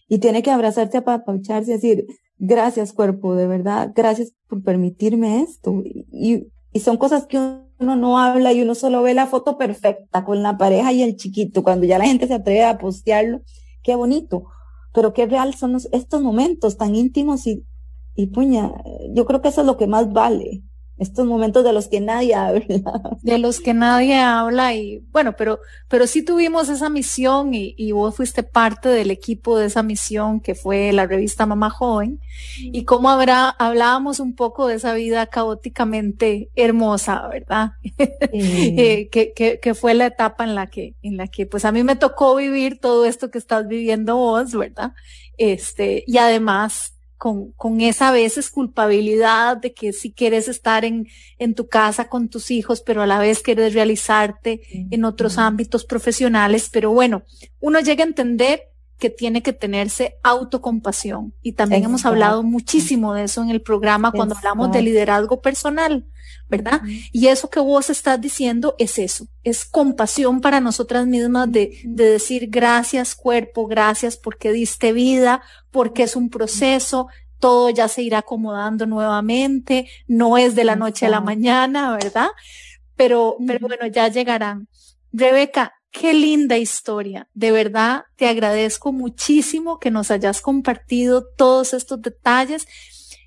D: y tiene que abrazarse, apapacharse y decir, gracias cuerpo, de verdad, gracias por permitirme esto. Y, y son cosas que uno no habla y uno solo ve la foto perfecta con la pareja y el chiquito, cuando ya la gente se atreve a postearlo, qué bonito, pero qué real son estos momentos tan íntimos y, y puña, yo creo que eso es lo que más vale estos momentos de los que nadie habla.
C: De los que nadie habla y bueno, pero, pero sí tuvimos esa misión y, y, vos fuiste parte del equipo de esa misión que fue la revista Mamá Joven y cómo habrá, hablábamos un poco de esa vida caóticamente hermosa, ¿verdad? eh, que, que, que, fue la etapa en la que, en la que pues a mí me tocó vivir todo esto que estás viviendo vos, ¿verdad? Este, y además con, con esa a veces culpabilidad de que si quieres estar en, en tu casa con tus hijos, pero a la vez quieres realizarte en otros ámbitos profesionales. Pero bueno, uno llega a entender que tiene que tenerse autocompasión. Y también hemos hablado muchísimo de eso en el programa cuando hablamos de liderazgo personal, ¿verdad? Y eso que vos estás diciendo es eso, es compasión para nosotras mismas de, de decir gracias cuerpo, gracias porque diste vida, porque es un proceso, todo ya se irá acomodando nuevamente, no es de la noche a la mañana, ¿verdad? Pero, pero bueno, ya llegarán. Rebeca, qué linda historia. De verdad, te agradezco muchísimo que nos hayas compartido todos estos detalles.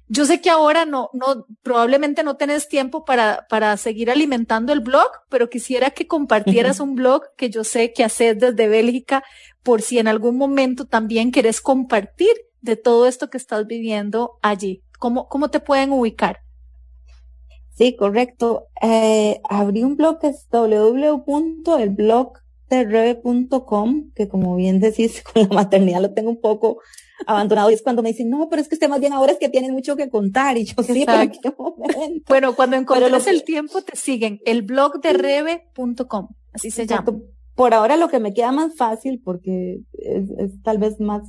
C: Yo sé que ahora no, no, probablemente no tenés tiempo para, para seguir alimentando el blog, pero quisiera que compartieras un blog que yo sé que haces desde Bélgica por si en algún momento también querés compartir de todo esto que estás viviendo allí. ¿Cómo, cómo te pueden ubicar?
D: Sí, correcto. Eh, abrí un blog que es www.elblogderreve.com, que como bien decís, con la maternidad lo tengo un poco abandonado. Y es cuando me dicen, no, pero es que usted más bien ahora es que tiene mucho que contar y yo sí, pero qué momento.
C: Bueno, cuando encuentres el tiempo te siguen, el blog de así se llama.
D: Por ahora lo que me queda más fácil, porque es, tal vez más,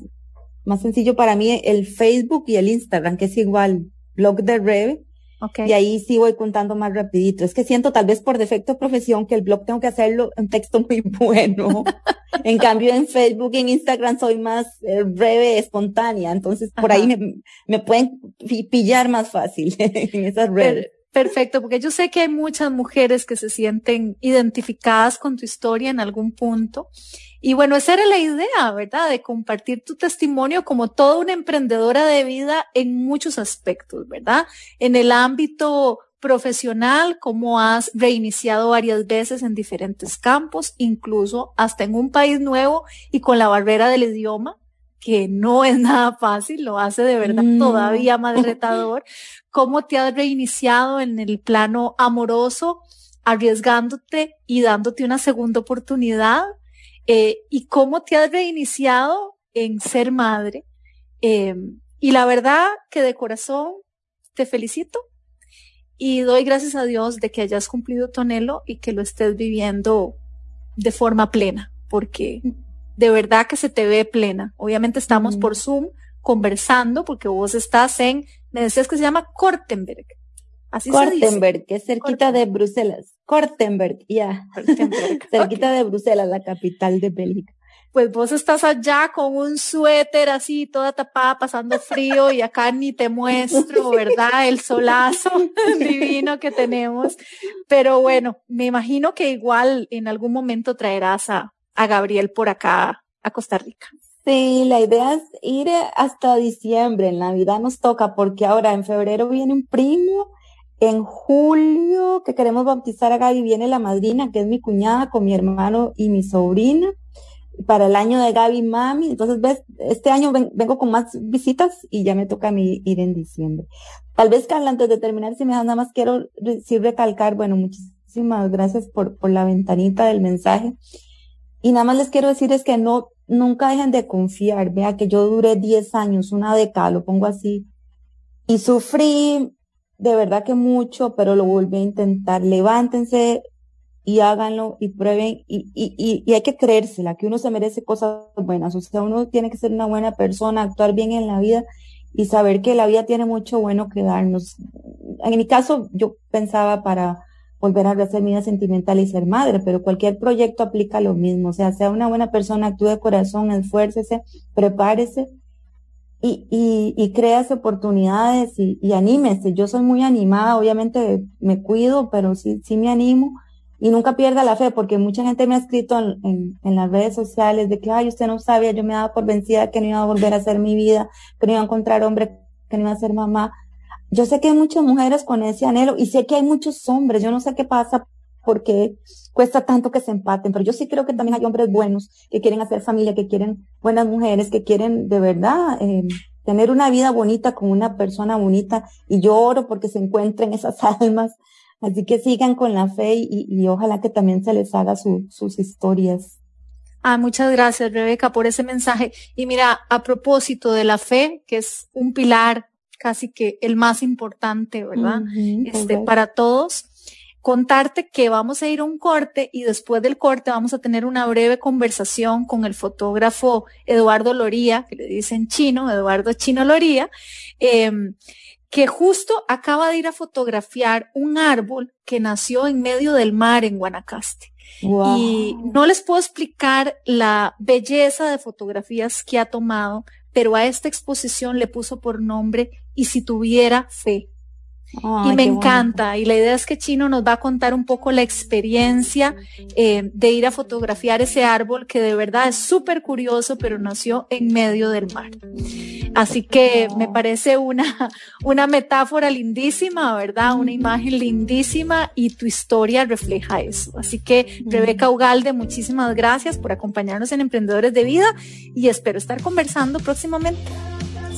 D: más sencillo para mí, el Facebook y el Instagram, que es igual, blog de Reve. Okay. Y ahí sí voy contando más rapidito. Es que siento tal vez por defecto de profesión que el blog tengo que hacerlo en texto muy bueno. en cambio en Facebook y en Instagram soy más eh, breve, espontánea. Entonces por ahí me, me, pueden pillar más fácil en esas redes.
C: Perfecto, porque yo sé que hay muchas mujeres que se sienten identificadas con tu historia en algún punto. Y bueno, esa era la idea, ¿verdad? De compartir tu testimonio como toda una emprendedora de vida en muchos aspectos, ¿verdad? En el ámbito profesional, cómo has reiniciado varias veces en diferentes campos, incluso hasta en un país nuevo y con la barrera del idioma, que no es nada fácil, lo hace de verdad mm. todavía más retador. ¿Cómo te has reiniciado en el plano amoroso, arriesgándote y dándote una segunda oportunidad? Eh, ¿Y cómo te has reiniciado en ser madre? Eh, y la verdad que de corazón te felicito y doy gracias a Dios de que hayas cumplido tu anhelo y que lo estés viviendo de forma plena, porque de verdad que se te ve plena. Obviamente estamos por Zoom conversando porque vos estás en, me decías que se llama Kortenberg.
D: Así Kortenberg, que es cerquita de Bruselas. Kortenberg, ya. cerquita de Bruselas, la capital de Bélgica.
C: Pues vos estás allá con un suéter así, toda tapada, pasando frío y acá ni te muestro, ¿verdad? El solazo divino que tenemos. Pero bueno, me imagino que igual en algún momento traerás a, a Gabriel por acá, a Costa Rica.
D: Sí, la idea es ir hasta diciembre, en Navidad nos toca, porque ahora en febrero viene un primo, en julio que queremos bautizar a Gaby viene la madrina, que es mi cuñada, con mi hermano y mi sobrina, para el año de Gaby Mami. Entonces, ves, este año vengo con más visitas y ya me toca a mí ir en diciembre. Tal vez, Carla, antes de terminar, si me das nada más quiero sí recalcar, bueno, muchísimas gracias por, por la ventanita del mensaje. Y nada más les quiero decir es que no, nunca dejen de confiar. Vea que yo duré 10 años, una década, lo pongo así. Y sufrí de verdad que mucho, pero lo volví a intentar. Levántense y háganlo y prueben y, y, y, hay que creérsela, que uno se merece cosas buenas. O sea, uno tiene que ser una buena persona, actuar bien en la vida y saber que la vida tiene mucho bueno que darnos. En mi caso, yo pensaba para volver a hacer vida sentimental y ser madre, pero cualquier proyecto aplica lo mismo, o sea, sea una buena persona, actúe de corazón, esfuércese, prepárese y, y, y créase oportunidades y, y anímese. Yo soy muy animada, obviamente me cuido, pero sí, sí me animo y nunca pierda la fe, porque mucha gente me ha escrito en, en, las redes sociales de que, ay, usted no sabía, yo me daba por vencida que no iba a volver a hacer mi vida, que no iba a encontrar hombre, que no iba a ser mamá. Yo sé que hay muchas mujeres con ese anhelo y sé que hay muchos hombres, yo no sé qué pasa porque cuesta tanto que se empaten, pero yo sí creo que también hay hombres buenos que quieren hacer familia, que quieren buenas mujeres, que quieren de verdad eh, tener una vida bonita con una persona bonita y yo oro porque se encuentren esas almas Así que sigan con la fe y, ojalá que también se les haga sus historias.
C: Ah, muchas gracias, Rebeca, por ese mensaje. Y mira, a propósito de la fe, que es un pilar casi que el más importante, ¿verdad? este, para todos, contarte que vamos a ir a un corte y después del corte vamos a tener una breve conversación con el fotógrafo Eduardo Loría, que le dicen chino, Eduardo Chino Loría, eh, que justo acaba de ir a fotografiar un árbol que nació en medio del mar en Guanacaste. Y no les puedo explicar la belleza de fotografías que ha tomado, pero a esta exposición le puso por nombre Y si tuviera fe y me encanta. Y la idea es que Chino nos va a contar un poco la experiencia eh, de ir a fotografiar ese árbol que de verdad es súper curioso, pero nació en medio del mar. Así que me parece una, una metáfora lindísima, ¿verdad? Una imagen lindísima y tu historia refleja eso. Así que Rebeca Ugalde, muchísimas gracias por acompañarnos en Emprendedores de Vida y espero estar conversando próximamente.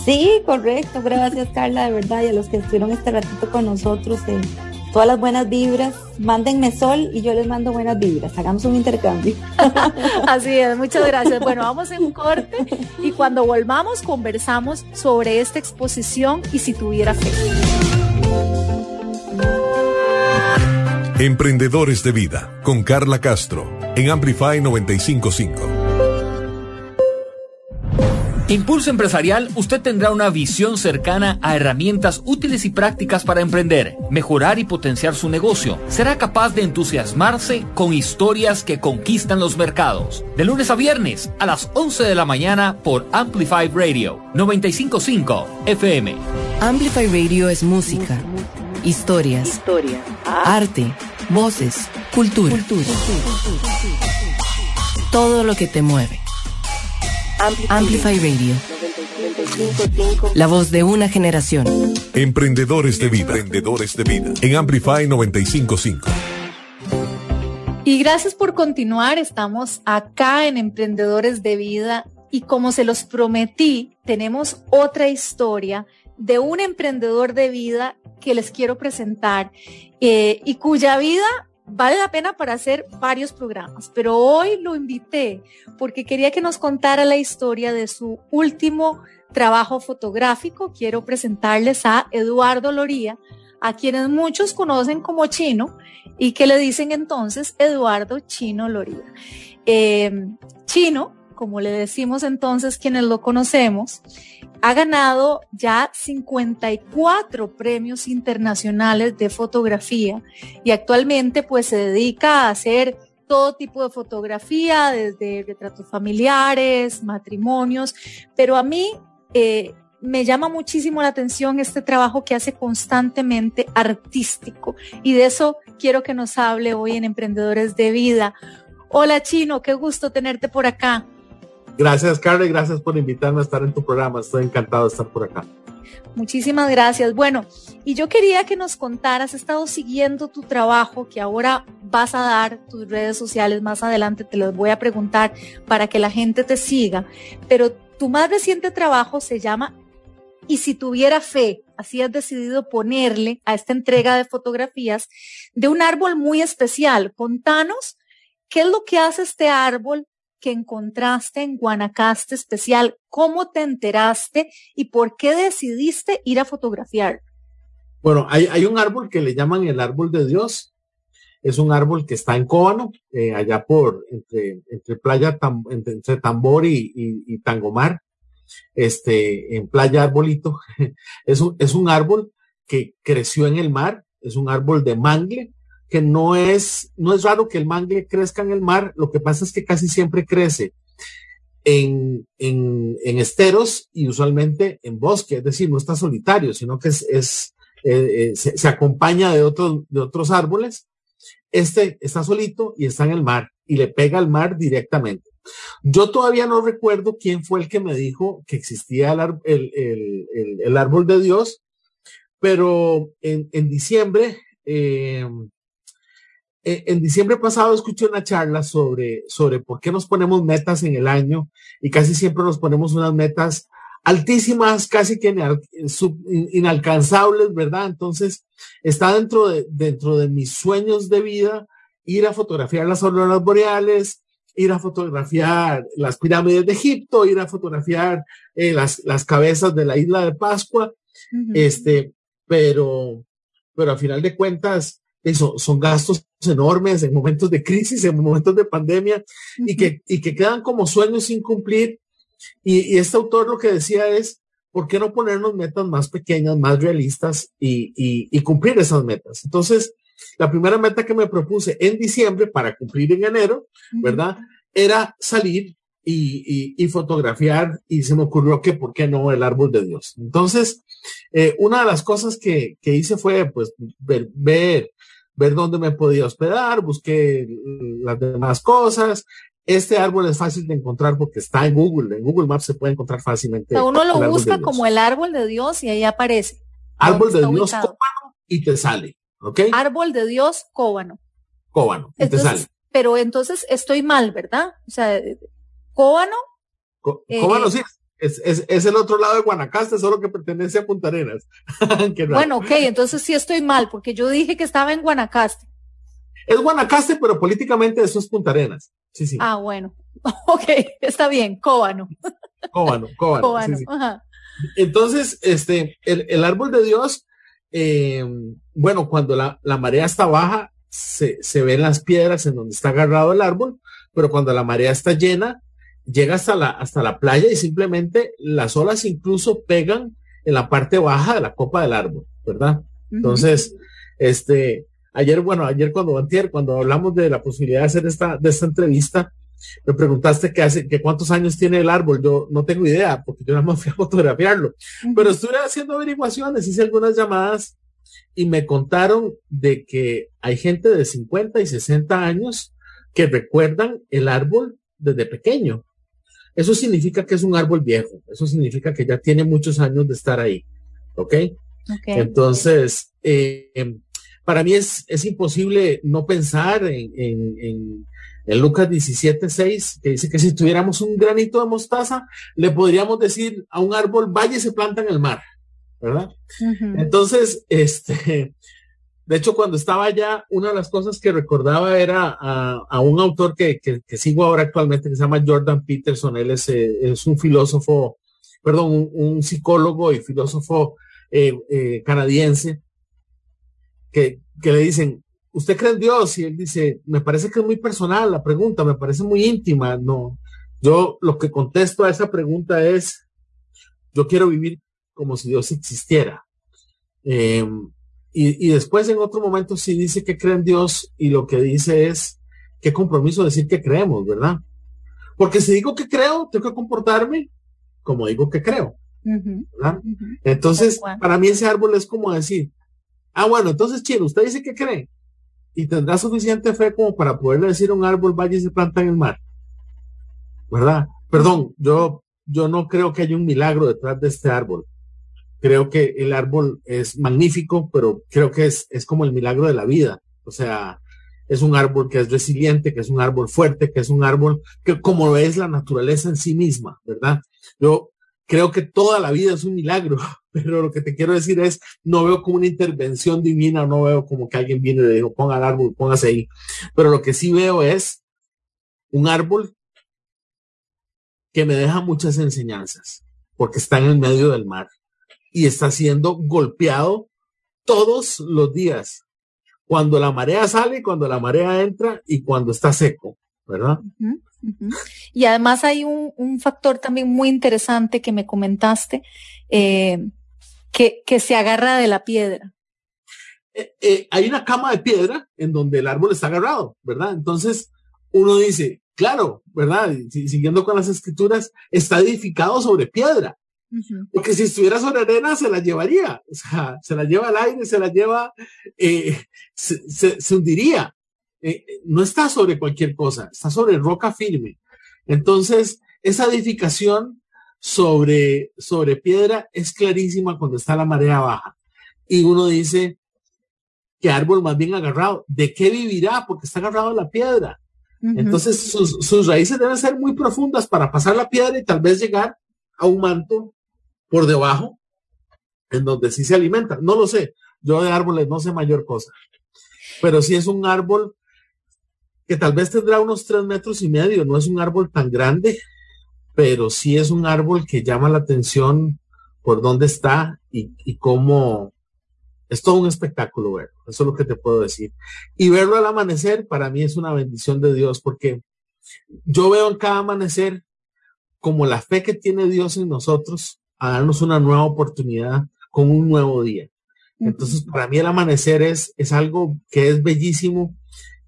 D: Sí, correcto. Gracias, Carla, de verdad. Y a los que estuvieron este ratito con nosotros, eh, todas las buenas vibras. Mándenme sol y yo les mando buenas vibras. Hagamos un intercambio.
C: Así es, muchas gracias. Bueno, vamos en un corte y cuando volvamos conversamos sobre esta exposición y si tuviera fe.
A: Emprendedores de Vida con Carla Castro en Amplify 955.
F: Impulso Empresarial, usted tendrá una visión cercana a herramientas útiles y prácticas para emprender, mejorar y potenciar su negocio. Será capaz de entusiasmarse con historias que conquistan los mercados. De lunes a viernes a las 11 de la mañana por Amplify Radio 955 FM.
B: Amplify Radio es música, historias, arte, voces, cultura. Todo lo que te mueve. Amplify Radio. La voz de una generación.
A: Emprendedores de vida. Emprendedores de vida. En Amplify 955.
C: Y gracias por continuar. Estamos acá en Emprendedores de Vida y como se los prometí, tenemos otra historia de un emprendedor de vida que les quiero presentar eh, y cuya vida vale la pena para hacer varios programas, pero hoy lo invité porque quería que nos contara la historia de su último trabajo fotográfico. Quiero presentarles a Eduardo Loría, a quienes muchos conocen como Chino y que le dicen entonces Eduardo Chino Loría. Eh, Chino, como le decimos entonces quienes lo conocemos, ha ganado ya 54 premios internacionales de fotografía y actualmente pues se dedica a hacer todo tipo de fotografía, desde retratos familiares, matrimonios, pero a mí eh, me llama muchísimo la atención este trabajo que hace constantemente artístico y de eso quiero que nos hable hoy en Emprendedores de Vida. Hola Chino, qué gusto tenerte por acá.
G: Gracias, Carla, gracias por invitarme a estar en tu programa. Estoy encantado de estar por acá.
C: Muchísimas gracias. Bueno, y yo quería que nos contaras, he estado siguiendo tu trabajo, que ahora vas a dar tus redes sociales más adelante, te los voy a preguntar para que la gente te siga, pero tu más reciente trabajo se llama Y si tuviera fe, así has decidido ponerle a esta entrega de fotografías de un árbol muy especial. Contanos qué es lo que hace este árbol que encontraste en Guanacaste especial, cómo te enteraste y por qué decidiste ir a fotografiar.
G: Bueno, hay, un árbol que le llaman el árbol de Dios. Es un árbol que está en Cóbano, eh, allá por, entre, entre playa, entre, Tambor y, Tangomar, este, en playa Arbolito. es, un, es un árbol que creció en el mar, es un árbol de mangle, que no es, no es raro que el mangle crezca en el mar, lo que pasa es que casi siempre crece en, en, esteros y usualmente en bosque, es decir, no está solitario, sino que es, es eh, eh, se, se, acompaña de otros, de otros árboles. Este está solito y está en el mar y le pega al mar directamente. Yo todavía no recuerdo quién fue el que me dijo que existía el, el, el, el árbol de Dios, pero en, en diciembre, eh, en diciembre pasado escuché una charla sobre, sobre por qué nos ponemos metas en el año y casi siempre nos ponemos unas metas altísimas, casi que inalcanzables, ¿verdad? Entonces, está dentro de, dentro de mis sueños de vida ir a fotografiar las auroras boreales, ir a fotografiar las pirámides de Egipto, ir a fotografiar eh, las, las cabezas de la isla de Pascua, uh -huh. este, pero, pero a final de cuentas, eso, son gastos enormes en momentos de crisis, en momentos de pandemia, uh -huh. y, que, y que quedan como sueños sin cumplir. Y, y, este autor lo que decía es, ¿por qué no ponernos metas más pequeñas, más realistas y, y, y cumplir esas metas? Entonces, la primera meta que me propuse en diciembre para cumplir en enero, ¿verdad? Era salir y, y, y, fotografiar y se me ocurrió que, ¿por qué no el árbol de Dios? Entonces, eh, una de las cosas que, que hice fue, pues, ver, ver, ver dónde me podía hospedar, busqué las demás cosas. Este árbol es fácil de encontrar porque está en Google. En Google Maps se puede encontrar fácilmente.
C: O sea, uno lo busca como el árbol de Dios y ahí aparece.
G: Árbol de Dios cóbano y te sale. ¿Ok?
C: Árbol de Dios cóbano.
G: Cóbano. Y
C: entonces,
G: te sale.
C: Pero entonces estoy mal, ¿verdad? O sea, cóbano.
G: Co eh, cóbano sí. Es, es, es, el otro lado de Guanacaste, solo que pertenece a Punta Arenas.
C: bueno, ok, entonces sí estoy mal, porque yo dije que estaba en Guanacaste.
G: Es Guanacaste, pero políticamente eso es Punta Arenas. Sí, sí.
C: Ah, bueno. Ok, está bien, cóbano.
G: Cóbano, cóbano.
C: cóbano.
G: Sí, sí.
C: Ajá.
G: Entonces, este, el, el, árbol de Dios, eh, bueno, cuando la, la, marea está baja, se, se ven las piedras en donde está agarrado el árbol, pero cuando la marea está llena, llega hasta la, hasta la playa y simplemente las olas incluso pegan en la parte baja de la copa del árbol, ¿verdad? Entonces, uh -huh. este, ayer, bueno, ayer cuando antier, cuando hablamos de la posibilidad de hacer esta, de esta entrevista, me preguntaste qué hace, que cuántos años tiene el árbol. Yo no tengo idea, porque yo nada más fui a fotografiarlo. Uh -huh. Pero estuve haciendo averiguaciones, hice algunas llamadas y me contaron de que hay gente de 50 y 60 años que recuerdan el árbol desde pequeño. Eso significa que es un árbol viejo. Eso significa que ya tiene muchos años de estar ahí. ¿Ok?
C: okay.
G: Entonces, eh, para mí es, es imposible no pensar en, en, en, en Lucas 17:6, que dice que si tuviéramos un granito de mostaza, le podríamos decir a un árbol, vaya y se planta en el mar, ¿verdad? Uh -huh. Entonces, este, de hecho, cuando estaba allá, una de las cosas que recordaba era a, un autor que, que, sigo ahora actualmente, que se llama Jordan Peterson, él es, eh, un filósofo, perdón, un, psicólogo y filósofo eh, eh, canadiense, que, que le dicen, ¿usted cree en Dios? Y él dice, me parece que es muy personal la pregunta, me parece muy íntima. No, yo lo que contesto a esa pregunta es, yo quiero vivir como si Dios existiera. Y, y, después en otro momento sí dice que cree en Dios y lo que dice es, qué compromiso decir que creemos, ¿verdad? Porque si digo que creo, tengo que comportarme como digo que creo. ¿verdad? Uh -huh. Entonces, para mí ese árbol es como decir, ah, bueno, entonces, Chino, usted dice que cree y tendrá suficiente fe como para poderle decir a un árbol, vaya y se planta en el mar. ¿Verdad? Perdón, yo, yo no creo que haya un milagro detrás de este árbol. Creo que el árbol es magnífico, pero creo que es, es como el milagro de la vida. O sea, es un árbol que es resiliente, que es un árbol fuerte, que es un árbol que como es la naturaleza en sí misma, ¿verdad? Yo creo que toda la vida es un milagro, pero lo que te quiero decir es, no veo como una intervención divina, no veo como que alguien viene y le dijo, ponga el árbol, póngase ahí. Pero lo que sí veo es un árbol que me deja muchas enseñanzas, porque está en el medio del mar y está siendo golpeado todos los días. Cuando la marea sale, cuando la marea entra y cuando está seco, ¿verdad?
C: Uh -huh, uh -huh. Y además hay un, un, factor también muy interesante que me comentaste, eh, que, que, se agarra de la piedra.
G: Eh, eh, hay una cama de piedra en donde el árbol está agarrado, ¿verdad? Entonces uno dice, claro, ¿verdad? Siguiendo con las escrituras, está edificado sobre piedra. Porque si estuviera sobre arena, se la llevaría. O sea, se la lleva al aire, se la lleva, eh, se, hundiría. Eh, no está sobre cualquier cosa, está sobre roca firme. Entonces, esa edificación sobre, sobre piedra es clarísima cuando está la marea baja. Y uno dice, ¿qué árbol más bien agarrado? ¿De qué vivirá? Porque está agarrado a la piedra. Entonces, sus, sus raíces deben ser muy profundas para pasar la piedra y tal vez llegar a un manto por debajo, en donde sí se alimenta. No lo sé. Yo de árboles no sé mayor cosa. Pero sí es un árbol que tal vez tendrá unos tres metros y medio. No es un árbol tan grande, pero sí es un árbol que llama la atención por dónde está y, cómo es todo un espectáculo verlo. Eso es lo que te puedo decir. Y verlo al amanecer para mí es una bendición de Dios porque yo veo en cada amanecer como la fe que tiene Dios en nosotros a darnos una nueva oportunidad con un nuevo día. Entonces, para mí el amanecer es, es algo que es bellísimo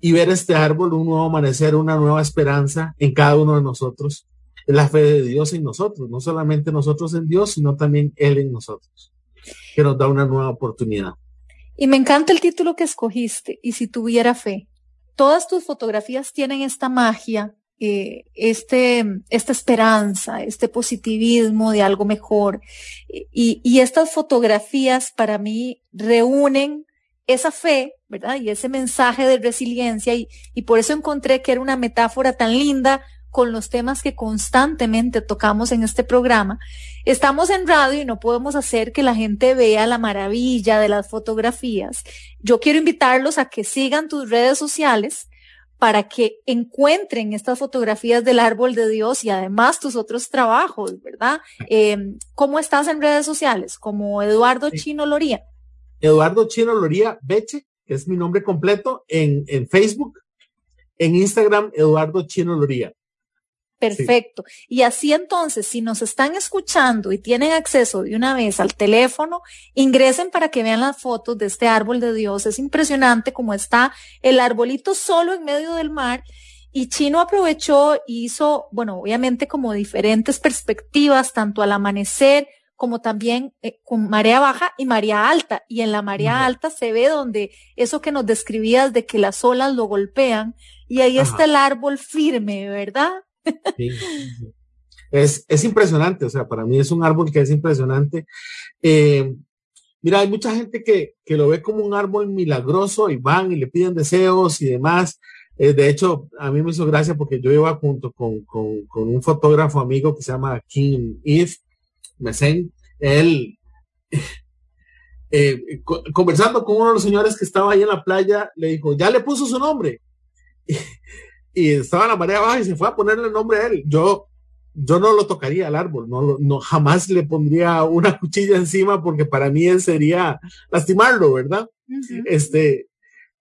G: y ver este árbol, un nuevo amanecer, una nueva esperanza en cada uno de nosotros, la fe de Dios en nosotros, no solamente nosotros en Dios, sino también Él en nosotros, que nos da una nueva oportunidad.
C: Y me encanta el título que escogiste, y si tuviera fe. Todas tus fotografías tienen esta magia eh, este, esta esperanza, este positivismo de algo mejor. Y, y estas fotografías para mí reúnen esa fe, ¿verdad? Y ese mensaje de resiliencia y, y por eso encontré que era una metáfora tan linda con los temas que constantemente tocamos en este programa. Estamos en radio y no podemos hacer que la gente vea la maravilla de las fotografías. Yo quiero invitarlos a que sigan tus redes sociales para que encuentren estas fotografías del árbol de Dios y además tus otros trabajos, ¿verdad? Eh, ¿Cómo estás en redes sociales? Como Eduardo Chino Loría.
G: Eduardo Chino Loría Beche, que es mi nombre completo, en, en Facebook, en Instagram, Eduardo Chino Loría.
C: Perfecto. Y así entonces, si nos están escuchando y tienen acceso de una vez al teléfono, ingresen para que vean las fotos de este árbol de Dios. Es impresionante cómo está el arbolito solo en medio del mar. Y Chino aprovechó y hizo, bueno, obviamente como diferentes perspectivas, tanto al amanecer como también eh, con marea baja y marea alta. Y en la marea alta se ve donde eso que nos describías de que las olas lo golpean y ahí está el árbol firme, ¿verdad?
G: Es, es impresionante, o sea, para mí es un árbol que es impresionante. Eh, mira, hay mucha gente que, que, lo ve como un árbol milagroso y van y le piden deseos y demás. Eh, de hecho, a mí me hizo gracia porque yo iba junto con, con, un fotógrafo amigo que se llama Kim Eve Mesen. Él, eh, conversando con uno de los señores que estaba ahí en la playa, le dijo, ya le puso su nombre. y estaba la marea baja y se fue a ponerle el nombre a él. Yo, yo no lo tocaría al árbol, no, no jamás le pondría una cuchilla encima porque para mí sería lastimarlo, ¿verdad? Este,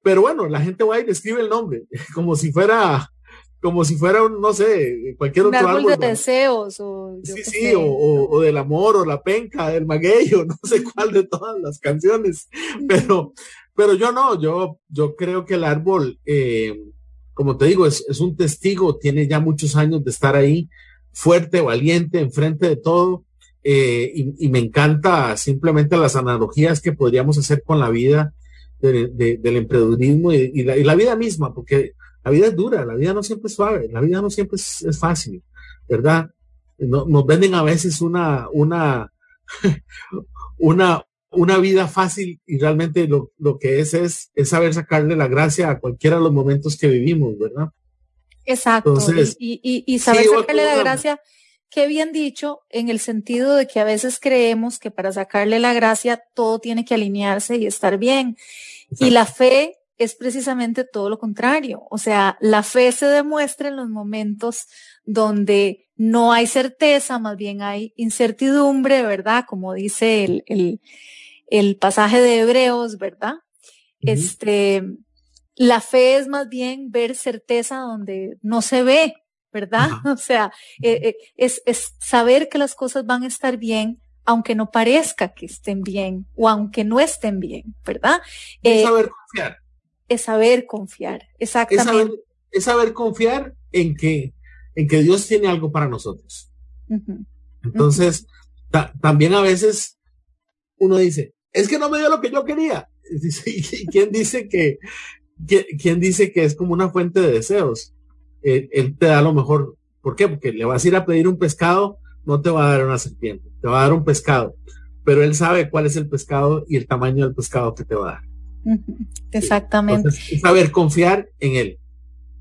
G: pero bueno, la gente va y le escribe el nombre, como si fuera, como si fuera un, no sé, cualquier otro
C: árbol. de deseos o.
G: Sí, sí, o, o, del amor, o la penca, del magueyo, no sé cuál de todas las canciones, pero, pero yo no, yo, yo creo que el árbol, eh, como te digo, es, un testigo, tiene ya muchos años de estar ahí, fuerte, valiente, enfrente de todo. Eh, y, me encanta simplemente las analogías que podríamos hacer con la vida del emprendedurismo y, la, vida misma, porque la vida es dura, la vida no siempre es suave, la vida no siempre es, es fácil, ¿verdad? No, nos venden a veces una, una, una, una vida fácil y realmente lo, lo que es, es es saber sacarle la gracia a cualquiera de los momentos que vivimos, ¿verdad?
C: Exacto. y, y, y, saber sacarle la gracia, qué bien dicho, en el sentido de que a veces creemos que para sacarle la gracia todo tiene que alinearse y estar bien. Y la fe es precisamente todo lo contrario. O sea, la fe se demuestra en los momentos donde no hay certeza, más bien hay incertidumbre, ¿verdad? Como dice el, el, el pasaje de Hebreos, ¿verdad? Este, la fe es más bien ver certeza donde no se ve, ¿verdad? O sea, eh, eh, es, es saber que las cosas van a estar bien, aunque no parezca que estén bien o aunque no estén bien, ¿verdad?
G: Es eh, saber confiar.
C: Es saber confiar, exactamente.
G: Es saber, confiar en que, en que Dios tiene algo para nosotros. Entonces, también a veces uno dice, es que no me dio lo que yo quería. ¿Y quién dice que, quién dice que es como una fuente de deseos? Él, te da lo mejor. ¿Por qué? Porque le vas a ir a pedir un pescado, no te va a dar una serpiente, te va a dar un pescado, pero él sabe cuál es el pescado y el tamaño del pescado que te va a dar.
C: Exactamente.
G: saber confiar en él.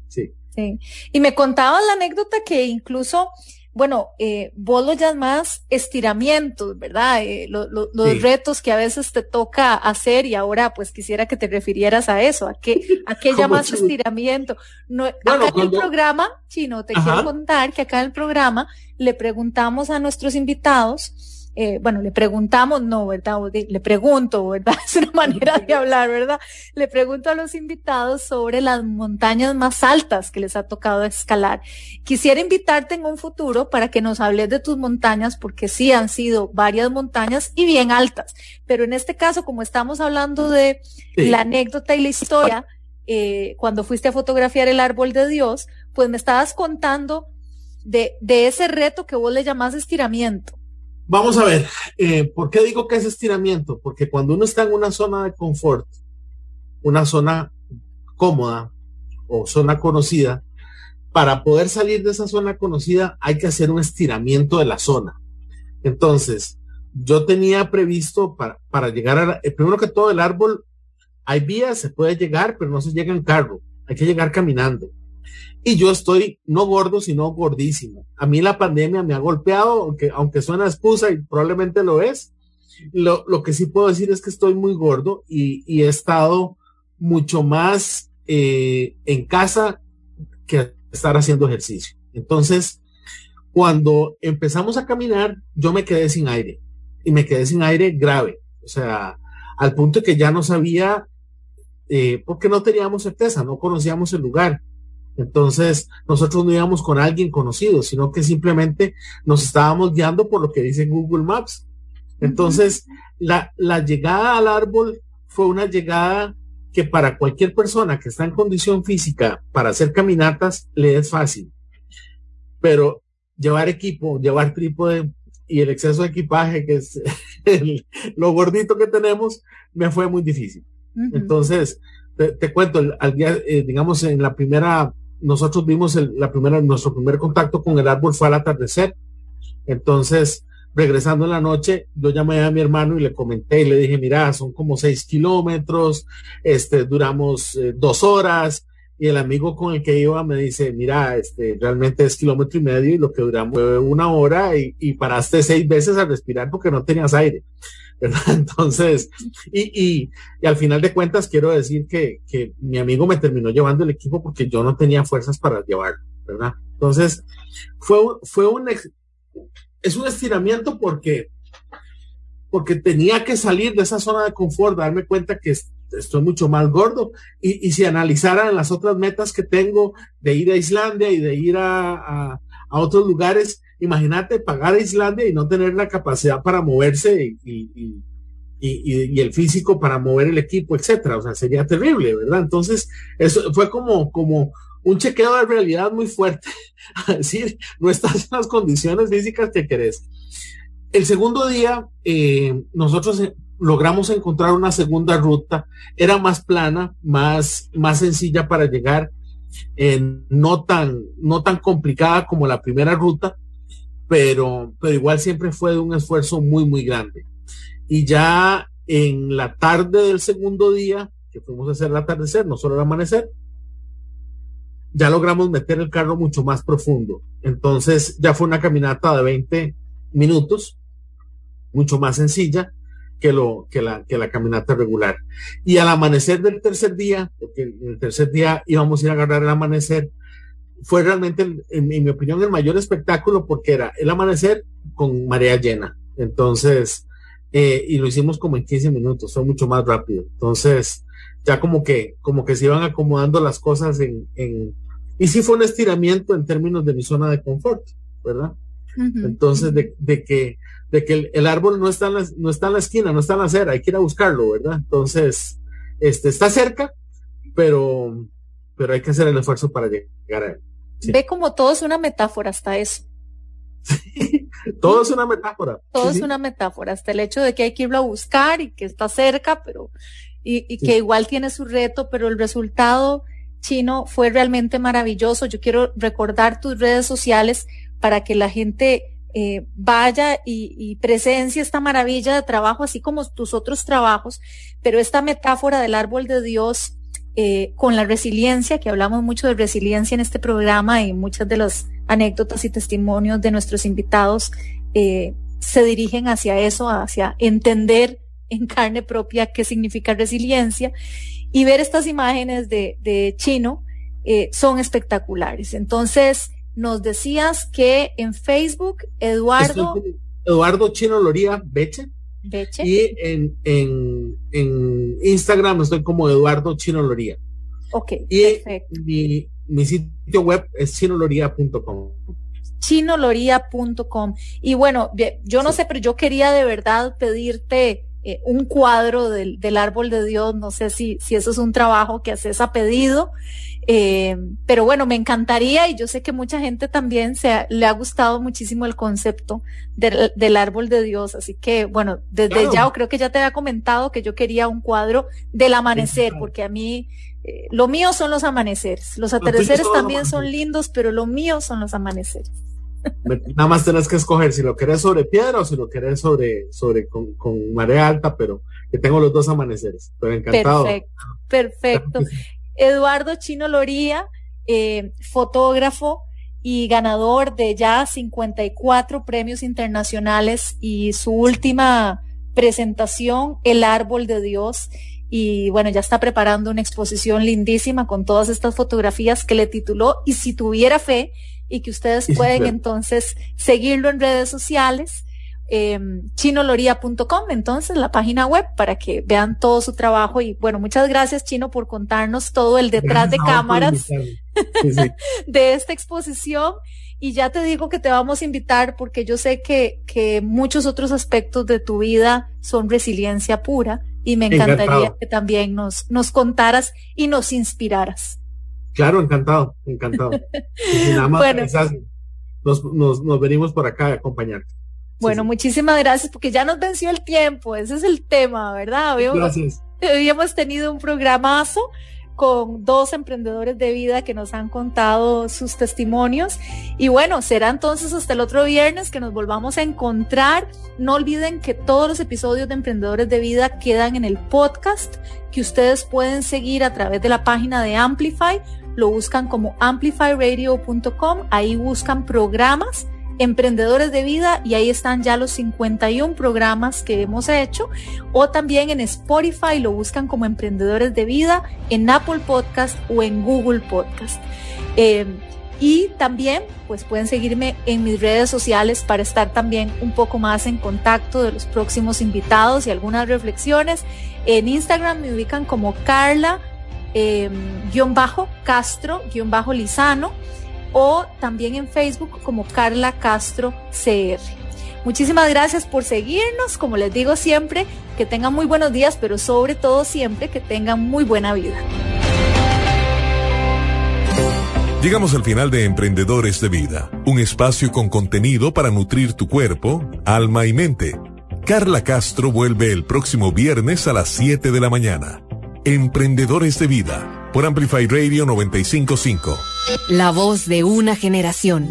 G: Sí.
C: Sí. Y me contabas la anécdota que incluso bueno, eh, vos lo llamas estiramientos, ¿verdad? Eh, los retos que a veces te toca hacer y ahora pues quisiera que te refirieras a eso, a qué, a qué llamas estiramiento. No, acá en el programa, Chino, te quiero contar que acá en el programa le preguntamos a nuestros invitados, eh, bueno, le preguntamos, no, ¿verdad? Le pregunto, ¿verdad? Es una manera de hablar, ¿verdad? Le pregunto a los invitados sobre las montañas más altas que les ha tocado escalar. Quisiera invitarte en un futuro para que nos hables de tus montañas, porque sí han sido varias montañas y bien altas. Pero en este caso, como estamos hablando de la anécdota y la historia, eh, cuando fuiste a fotografiar el árbol de Dios, pues me estabas contando de, de ese reto que vos le llamás estiramiento.
G: Vamos a ver, eh, ¿por qué digo que es estiramiento? Porque cuando uno está en una zona de confort, una zona cómoda o zona conocida, para poder salir de esa zona conocida hay que hacer un estiramiento de la zona. Entonces, yo tenía previsto para, para llegar a, eh, primero que todo el árbol, hay vías, se puede llegar, pero no se llega en carro, hay que llegar caminando. Y yo estoy no gordo, sino gordísimo. A mí la pandemia me ha golpeado, aunque, aunque suena excusa y probablemente lo es. Lo, lo que sí puedo decir es que estoy muy gordo y, y he estado mucho más eh, en casa que estar haciendo ejercicio. Entonces, cuando empezamos a caminar, yo me quedé sin aire y me quedé sin aire grave. O sea, al punto que ya no sabía, eh, porque no teníamos certeza, no conocíamos el lugar. Entonces, nosotros no íbamos con alguien conocido, sino que simplemente nos estábamos guiando por lo que dice Google Maps. Entonces, la, la llegada al árbol fue una llegada que para cualquier persona que está en condición física para hacer caminatas le es fácil. Pero llevar equipo, llevar trípode y el exceso de equipaje, que es lo gordito que tenemos, me fue muy difícil. Entonces, te, cuento, al día, eh, digamos, en la primera nosotros vimos el, la primera, nuestro primer contacto con el árbol fue al atardecer. Entonces, regresando en la noche, yo llamé a mi hermano y le comenté y le dije, mira, son como seis kilómetros, este, duramos eh, dos horas. Y el amigo con el que iba me dice, mira, este, realmente es kilómetro y medio y lo que duramos fue una hora y, y paraste seis veces a respirar porque no tenías aire. Entonces, y, y, al final de cuentas quiero decir que, que, mi amigo me terminó llevando el equipo porque yo no tenía fuerzas para llevarlo, ¿verdad? Entonces, fue, fue un, es un estiramiento porque, porque tenía que salir de esa zona de confort, darme cuenta que estoy mucho más gordo y, y si analizaran las otras metas que tengo de ir a Islandia y de ir a, a otros lugares, imagínate pagar a Islandia y no tener la capacidad para moverse y, el físico para mover el equipo, etcétera. O sea, sería terrible, ¿verdad? Entonces, eso fue como, un chequeo de realidad muy fuerte. a decir, no estás en las condiciones físicas que querés. El segundo día, eh, nosotros eh, logramos encontrar una segunda ruta. Era más plana, más, sencilla para llegar, eh, no tan complicada como la primera ruta pero, pero igual siempre fue un esfuerzo muy, muy grande. Y ya en la tarde del segundo día, que fuimos a hacer el atardecer, no solo el amanecer, ya logramos meter el carro mucho más profundo. Entonces ya fue una caminata de 20 minutos, mucho más sencilla que, lo, que, la, que la caminata regular. Y al amanecer del tercer día, porque el tercer día íbamos a ir a agarrar el amanecer, fue realmente, en, mi opinión, el mayor espectáculo porque era el amanecer con marea llena. Entonces, eh, y lo hicimos como en 15 minutos, fue mucho más rápido. Entonces, ya como que, como que se iban acomodando las cosas en, en y sí fue un estiramiento en términos de mi zona de confort, ¿verdad? Entonces, de, de, que, de que el, árbol no está, en la, no está en la esquina, no está en la acera, hay que ir a buscarlo, ¿verdad? Entonces, este, está cerca, pero, pero hay que hacer el esfuerzo para llegar a él.
C: Ve como todo es una metáfora hasta eso.
G: todo es una metáfora.
C: Todo es una metáfora, hasta el hecho de que hay que irlo a buscar y que está cerca, pero y, que igual tiene su reto, pero el resultado chino fue realmente maravilloso. Yo quiero recordar tus redes sociales para que la gente eh, vaya y, y, presencie esta maravilla de trabajo, así como tus otros trabajos, pero esta metáfora del árbol de Dios eh, con la resiliencia, que hablamos mucho de resiliencia en este programa y muchas de las anécdotas y testimonios de nuestros invitados eh, se dirigen hacia eso, hacia entender en carne propia qué significa resiliencia y ver estas imágenes de, de Chino eh, son espectaculares. Entonces, nos decías que en Facebook, Eduardo...
G: Eduardo Chino Loría Beche. Beche. Y en, en, en, Instagram estoy como Eduardo Chino Loría.
C: Ok,
G: y perfecto. Mi, mi sitio web es chinoloría.com
C: chinoloría.com. Y bueno, yo no sé, pero yo quería de verdad pedirte eh, un cuadro del, del, árbol de Dios. No sé si, si eso es un trabajo que haces a pedido. Eh, pero bueno, me encantaría y yo sé que mucha gente también se le ha gustado muchísimo el concepto del, del árbol de Dios. Así que bueno, desde ya, creo que ya te había comentado que yo quería un cuadro del amanecer, porque a mí eh, lo mío son los amaneceres. Los atardeceres también son lindos, pero lo mío son los amaneceres.
G: Nada más tenés que escoger si lo querés sobre piedra o si lo querés sobre, sobre con, con marea alta, pero que tengo los dos amaneceres. Pero encantado.
C: Perfecto, perfecto. Eduardo Chino Loría, eh, fotógrafo y ganador de ya 54 premios internacionales y su última presentación, El Árbol de Dios. Y bueno, ya está preparando una exposición lindísima con todas estas fotografías que le tituló Y si tuviera fe, y que ustedes pueden entonces seguirlo en redes sociales. Eh, chinoloría.com, entonces la página web para que vean todo su trabajo. Y bueno, muchas gracias Chino por contarnos todo el detrás de cámaras de esta exposición. Y ya te digo que te vamos a invitar porque yo sé que, que muchos otros aspectos de tu vida son resiliencia pura y me encantaría que también nos, nos contaras y nos inspiraras.
G: Claro, encantado, encantado. nada más bueno. nos, nos, nos, venimos por acá a acompañarte.
C: Bueno, muchísimas gracias porque ya nos venció el tiempo, ese es el tema, ¿verdad?
G: Habíamos, gracias.
C: Habíamos tenido un programazo con dos emprendedores de vida que nos han contado sus testimonios. Y bueno, será entonces hasta el otro viernes que nos volvamos a encontrar. No olviden que todos los episodios de Emprendedores de Vida quedan en el podcast que ustedes pueden seguir a través de la página de Amplify lo buscan como amplifyradio.com, ahí buscan programas emprendedores de vida y ahí están ya los 51 programas que hemos hecho o también en Spotify lo buscan como emprendedores de vida en Apple Podcast o en Google Podcast. Eh, y también pues pueden seguirme en mis redes sociales para estar también un poco más en contacto de los próximos invitados y algunas reflexiones. En Instagram me ubican como Carla Em, guion bajo Castro, guion bajo Lizano, o también en Facebook como Carla Castro CR. Muchísimas gracias por seguirnos, como les digo siempre, que tengan muy buenos días, pero sobre todo siempre que tengan muy buena vida.
A: Llegamos al final de Emprendedores de Vida, un espacio con contenido para nutrir tu cuerpo, alma y mente. Carla Castro vuelve el próximo viernes a las 7 de la mañana. Emprendedores de Vida por Amplify Radio 955.
B: La voz de una generación.